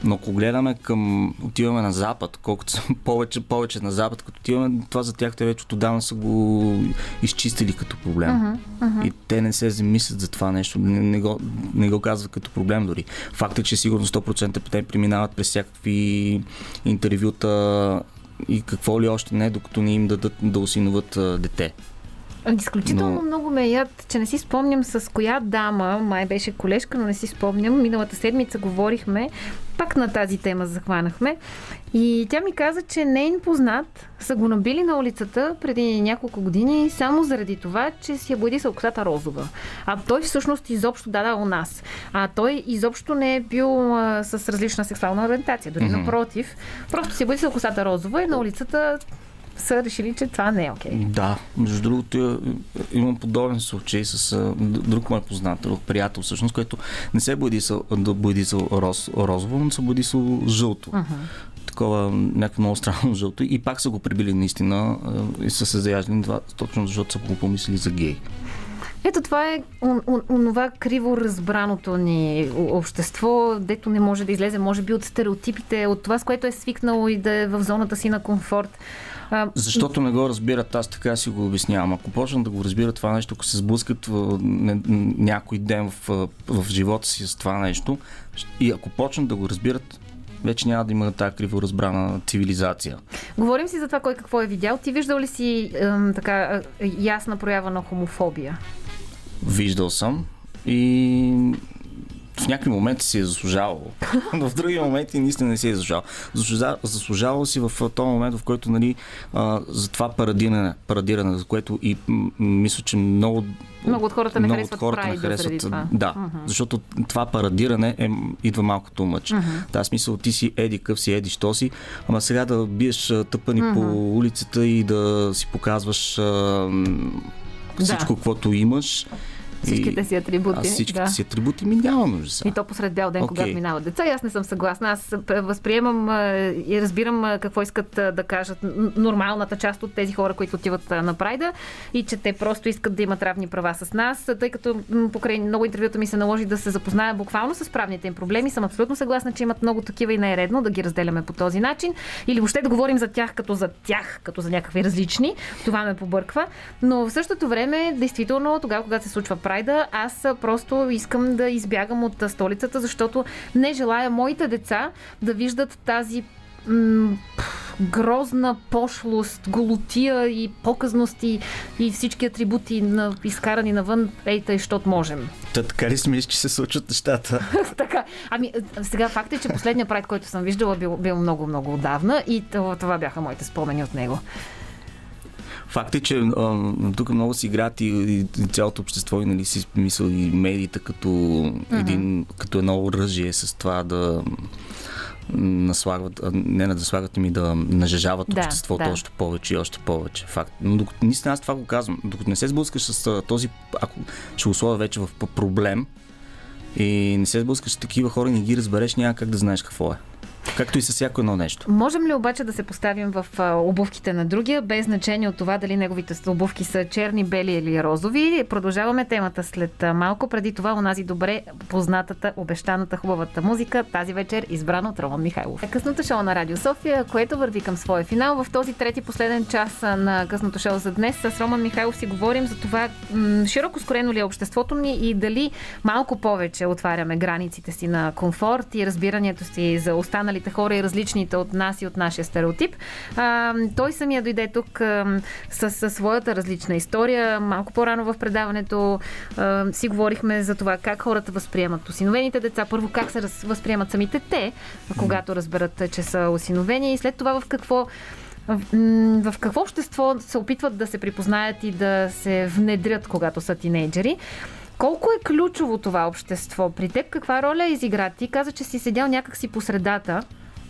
Но ако гледаме към, отиваме на запад, колкото са [LAUGHS] повече, повече на запад, като отиваме, това за тях те вече отдавна са го изчистили като проблем. Мгм, мгм. И те не се замислят за това нещо, не, не, го, не го казват като проблем дори. Факт е, че сигурно 100% те преминават през всякакви интервюта и какво ли още не, докато не им дадат да осиноват а, дете. Изключително Но- много ме яд, че не си спомням с коя дама, май беше колежка, но не си спомням. Миналата седмица говорихме, пак на тази тема захванахме. И тя ми каза, че нейн познат са го набили на улицата преди няколко години само заради това, че си е бодисал косата розова. А той всъщност изобщо да, да, у нас. А той изобщо не е бил а, с различна сексуална ориентация. Дори Мгм. напротив. Просто си е бодисал косата розова и на улицата са решили, че това не е окей. Да, между другото имам подобен случай с друг мой познат, друг приятел всъщност, който не се е бодисал роз, розово, но се бодисал жълто. Мгм. Такова някакво много странно жълто. И пак са го прибили наистина и са се заяждали това, точно защото са го помислили за гей. Ето това е он- он- онова криво разбраното ни общество, дето не може да излезе, може би от стереотипите, от това, с което е свикнало и да е в зоната си на комфорт. А, Защото не го разбират, аз така си го обяснявам. Ако почнат да го разбират това нещо, ако се сблъскат някой ден в, в живота си с това нещо, и ако почнат да го разбират, вече няма да има тази криво разбрана цивилизация. Говорим си за това кой какво е видял. Ти виждал ли си ем, така е, ясна проява на хомофобия? Виждал съм и в някакви моменти си е заслужавал. [LAUGHS] в други моменти наистина не си е заслужавал. Заслужа- Заслужавал си в този момент, в който нали, а, за това парадиране, парадиране, за което и м- мисля, че много Много от хората не много харесват хората не харесват. това. Да, Мгм. защото това парадиране е, идва малко ту мъч. Мгм. Да, смисъл ти си еди къв си, еди що си, ама сега да биеш тъпани Мгм. по улицата и да си показваш а, м, Да. всичко, каквото имаш. Всичките си атрибути, А всичките да. си атрибути ми няма нужда. И то посред бял ден, Окей. когато минават деца. И аз не съм съгласна. Аз възприемам и разбирам какво искат да кажат нормалната част от тези хора, които отиват на Прайда и че те просто искат да имат равни права с нас, тъй като покрай много интервюта ми се наложи да се запозная буквално с правните им проблеми. Съм абсолютно съгласна, че имат много такива и не е редно да ги разделяме по този начин. Или въобще да говорим за тях като за тях, като за някакви различни. Това ме побърква. Но в същото време, действително, тогава, когато се случва Прайда, аз а, просто искам да избягам от столицата, защото не желая моите деца да виждат тази м- грозна пошлост, голотия и показност и, и всички атрибути на, изкарани навън, ей тъй, щот можем. Та, така ли смееш, че се случват нещата? [LAUGHS] така. Ами, сега факт е, че последния прайд, който съм виждала, бил, бил много, много отдавна и това, това бяха моите спомени от него. Факт е, че а, тук много си играят и, и цялото общество и нали, си мисъл и медиите като, един, като едно оръжие с това да наслагват, не да наслагват, ами да нажежават Да, обществото да. още повече и още повече. Факт. Но докато, наистина аз това го казвам. Докато не се сблъскаш с този, ако ще сложа вече в проблем и не се сблъскаш с такива хора и не ги разбереш, няма как да знаеш какво е. Както и с всяко едно нещо. Можем ли обаче да се поставим в обувките на другия, без значение от това дали неговите обувки са черни, бели или розови? Продължаваме темата след малко. Преди това онази добре познатата, обещаната, хубавата музика, тази вечер избрана от Роман Михайлов. Късното шоу на Радио София, което върви към своя финал. В този трети последен час на късното шоу за днес с Роман Михайлов си говорим за това м- широко скорено ли е обществото ни и дали малко повече отваряме границите си на комфорт и разбирането си за останалите хора и различните от нас и от нашия стереотип. А, той самия дойде тук а, с, с своята различна история. Малко по-рано в предаването а, си говорихме за това как хората възприемат осиновените деца. Първо как се раз, възприемат самите те, когато разберат, че са осиновени и след това в какво в в какво общество се опитват да се припознаят и да се внедрят, когато са тинейджери. Колко е ключово това общество? При теб каква роля изигра? Ти каза, че си седял някакси по средата.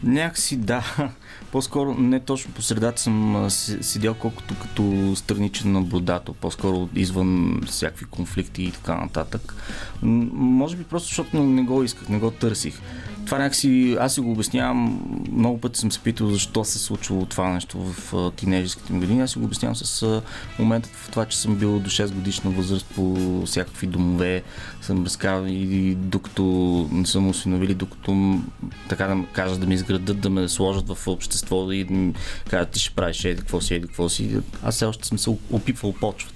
Някакси да. [LAUGHS] По-скоро не точно по средата съм седял колкото като страничен наблюдател, по-скоро извън всякакви конфликти и така нататък. Може би просто защото не го исках, не го търсих. Това някакси, аз си го обяснявам, много пъти съм се питал защо се е случило това нещо в тинейджерските ми години. Аз си го обяснявам с момента в това, че съм бил до 6 годишна възраст по всякакви домове, съм разкарал и докато не съм осиновили, докато така да м- кажа да ме изградат, да ме сложат в общество и да ми кажат ти ще правиш еди какво си, еди какво си. Аз все още съм се опипвал почвата,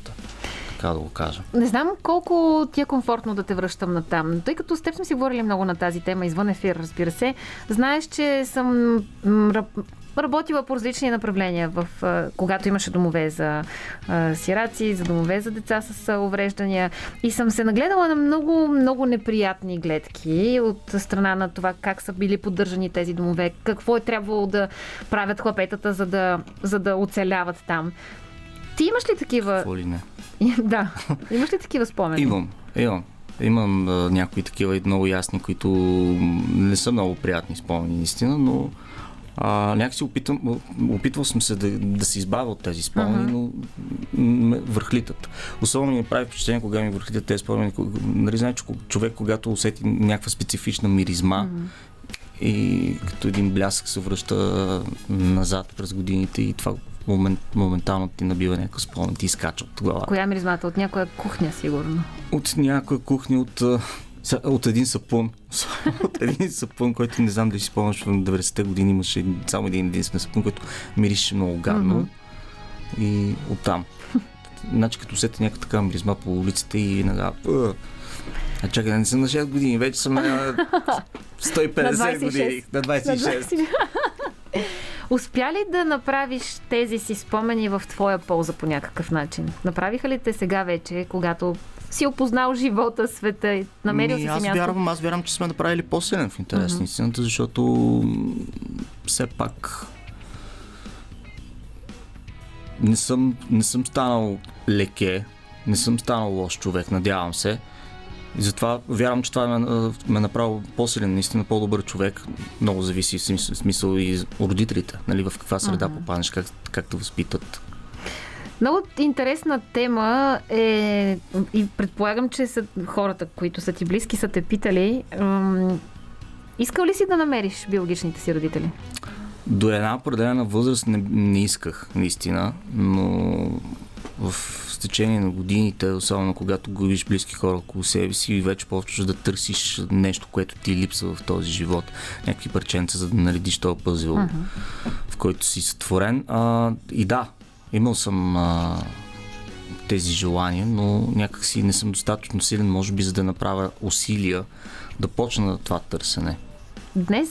така да го кажа. Не знам колко ти е комфортно да те връщам на там. Тъй като с теб сме си говорили много на тази тема, извън ефир, разбира се. Знаеш, че съм работила по различни направления, в, когато имаше домове за сираци, за домове за деца с увреждания. И съм се нагледала на много, много неприятни гледки от страна на това как са били поддържани тези домове, какво е трябвало да правят хлапетата, за да, за да оцеляват там. Ти имаш ли такива Какво ли не? [LAUGHS] да. Имаш ли такива спомени? Имам, имам. Имам а, някои такива много ясни, които не са много приятни спомени, наистина, но а, някакси опитвам, опитвал съм се да, да се избавя от тези спомени, но м, ме върхлитат. Особено ми прави впечатление, кога ми върхлитат тези спомени. кога- Нали, знаеш, човек, когато усети някаква специфична миризма, и като един блясък се връща назад през годините и това момент, моментално ти набива някакъв спомен, ти изкача от главата. Коя миризмата? От някоя кухня, сигурно. От някоя кухня, от, от един сапун. [LAUGHS] от един сапун, който не знам дали си спомняш, в 90-те години имаше само един единствен сапун, който мирише много гадно. Мгм. И оттам. [LAUGHS] Значи като усетя някаква така миризма по улиците и нага... А чакай, не съм на 6 години, вече съм на [LAUGHS] 150 На 26. години. На 26. Успя ли да направиш тези си спомени в твоя полза по някакъв начин? Направиха ли те сега вече, когато си опознал живота, света и намерил Ми, си си аз място? вярвам, аз вярвам, че сме направили по-силен в интерес на истината, защото все пак не съм, не съм станал леке, не съм станал лош човек, надявам се. И затова вярвам, че това ме, ме направило по-силен, наистина по-добър човек. Много зависи смисъл, и родителите, нали, в каква среда попаднеш, как, как те възпитат. Много интересна тема е и предполагам, че са хората, които са ти близки, са те питали. Ам, Искал ли си да намериш биологичните си родители? До една определена възраст не, не исках, наистина, но в течение на годините, особено когато губиш близки хора около себе си, вече почваш да търсиш нещо, което ти липсва в този живот. Някакви парченца, за да наредиш този пъзел, uh-huh. в който си сътворен. А, и да, имал съм а, тези желания, но някакси не съм достатъчно силен, може би, за да направя усилия да почна това търсене. Днес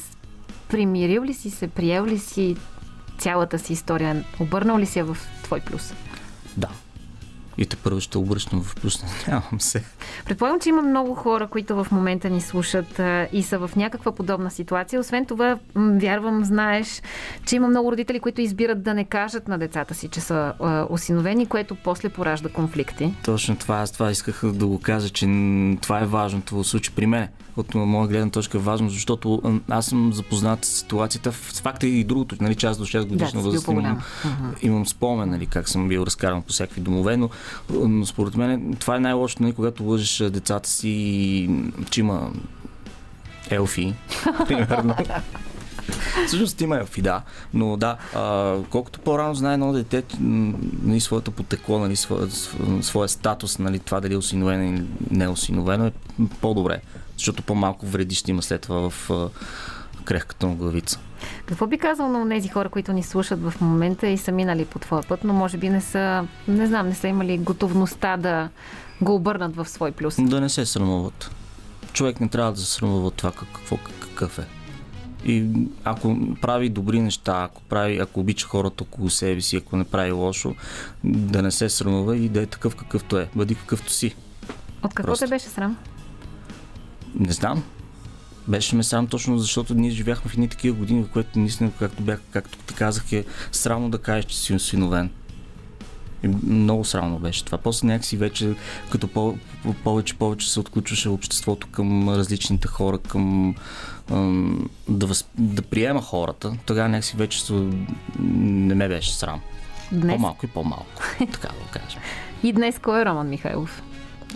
примирил ли си се, приел ли си цялата си история? Обърнал ли си я в твой плюс? Да. И те първо ще обръщам в плюс, надявам се. Предполагам, че има много хора, които в момента ни слушат и са в някаква подобна ситуация. Освен това, вярвам, знаеш, че има много родители, които избират да не кажат на децата си, че са осиновени, което после поражда конфликти. Точно това, аз това исках да го кажа, че това е важното в случай при мен. От моя гледна точка е важно, защото аз съм запознат с ситуацията. С факта и другото, нали, че аз до 6 годишна бил възраст имам, имам спомен, нали, как съм бил разкаран по всякакви домове, но, но според мен това е най-лошото, нали, когато лъжеш децата си, и, че има елфи, [LAUGHS] примерно. Всъщност има елфи, да. Но да, а, колкото по-рано знае едно дете нали, своята потекло, нали, своя, своя статус, нали, това дали е осиновено или не е осиновено, е по-добре. Защото по-малко вреди ще има след това в а, крехката му главица. Какво би казал на тези хора, които ни слушат в момента и са минали по твоя път, но може би не са, не знам, не са имали готовността да го обърнат в свой плюс? Да не се срамуват. Човек не трябва да се срамува от това как- какво, какъв е. И ако прави добри неща, ако, прави, ако обича хората около себе си, ако не прави лошо, да не се срамува и да е такъв какъвто е. Бъди какъвто си. От какво Просто. те беше срам? Не знам. Беше ме срам точно защото ние живяхме в едни такива години, в което наистина, както, бях, както ти казах, е срамно да кажеш, че си осиновен. И много срамно беше това. После някакси вече, като по- по- повече повече се отключваше обществото към различните хора, към ам, да, въз, да приема хората, тогава някакси вече се, не ме беше срам. Днес. По-малко и по-малко, [LAUGHS] така да го кажем. И днес кой е Роман Михайлов?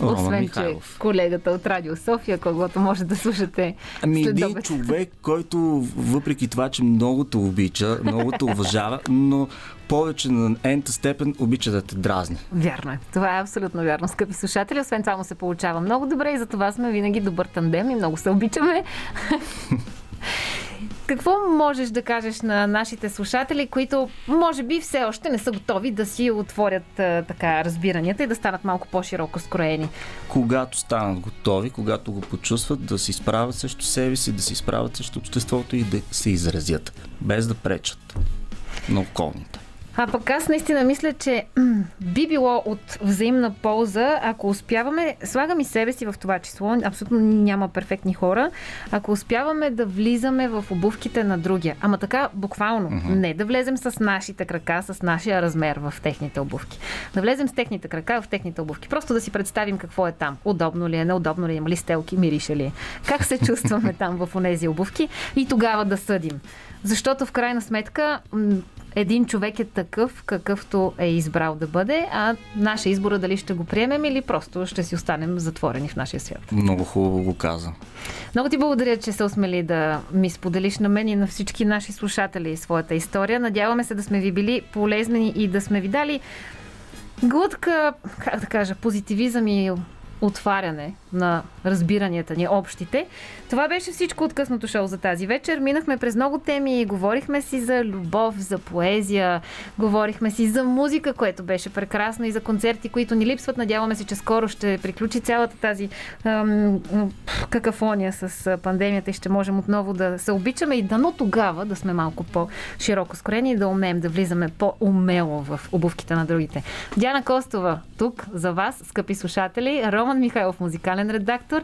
Роман Освен, Михайлов. че колегата от Радио София, когото може да слушате Ами след един човек, който въпреки това, че много те обича, много те уважава, но повече на ента степен обича да те дразни. Вярно е. Това е абсолютно вярно, скъпи слушатели. Освен това му се получава много добре и за това сме винаги добър тандем и много се обичаме. [LAUGHS] Какво можеш да кажеш на нашите слушатели, които може би все още не са готови да си отворят така разбиранията и да станат малко по-широко скроени? Когато станат готови, когато го почувстват, да се изправят срещу себе си, да се изправят срещу обществото и да се изразят, без да пречат на околните. А пък аз наистина мисля, че би било от взаимна полза, ако успяваме, слагам и себе си в това число, абсолютно няма перфектни хора, ако успяваме да влизаме в обувките на другия. Ама така, буквално, mm-hmm. не да влезем с нашите крака, с нашия размер в техните обувки. Да влезем с техните крака в техните обувки. Просто да си представим какво е там. Удобно ли е, неудобно ли е, има ли стелки, мирише ли е. Как се чувстваме там в онези обувки и тогава да съдим. Защото в крайна сметка един човек е такъв, какъвто е избрал да бъде, а наша избора дали ще го приемем или просто ще си останем затворени в нашия свят. Много хубаво го каза. Много ти благодаря, че се осмели да ми споделиш на мен и на всички наши слушатели своята история. Надяваме се да сме ви били полезни и да сме ви дали глътка, как да кажа, позитивизъм и отваряне на разбиранията ни, общите. Това беше всичко от късното шоу за тази вечер. Минахме през много теми, говорихме си за любов, за поезия, говорихме си за музика, което беше прекрасно и за концерти, които ни липсват. Надяваме се, че скоро ще приключи цялата тази ам, какафония с пандемията и ще можем отново да се обичаме и дано тогава да сме малко по-широко скорени и да умеем да влизаме по-умело в обувките на другите. Диана Костова тук за вас, скъпи слушатели, Роман Михайлов, музикален редактор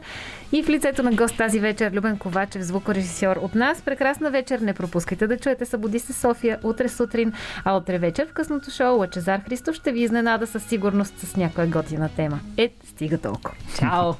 и в лицето на гост тази вечер Любен Ковачев, звукорежисьор от нас. Прекрасна вечер, не пропускайте да чуете Събуди се София утре сутрин, а утре вечер в късното шоу Лъчезар Христов ще ви изненада със сигурност с някоя готина тема. Е, стига толкова. Чао!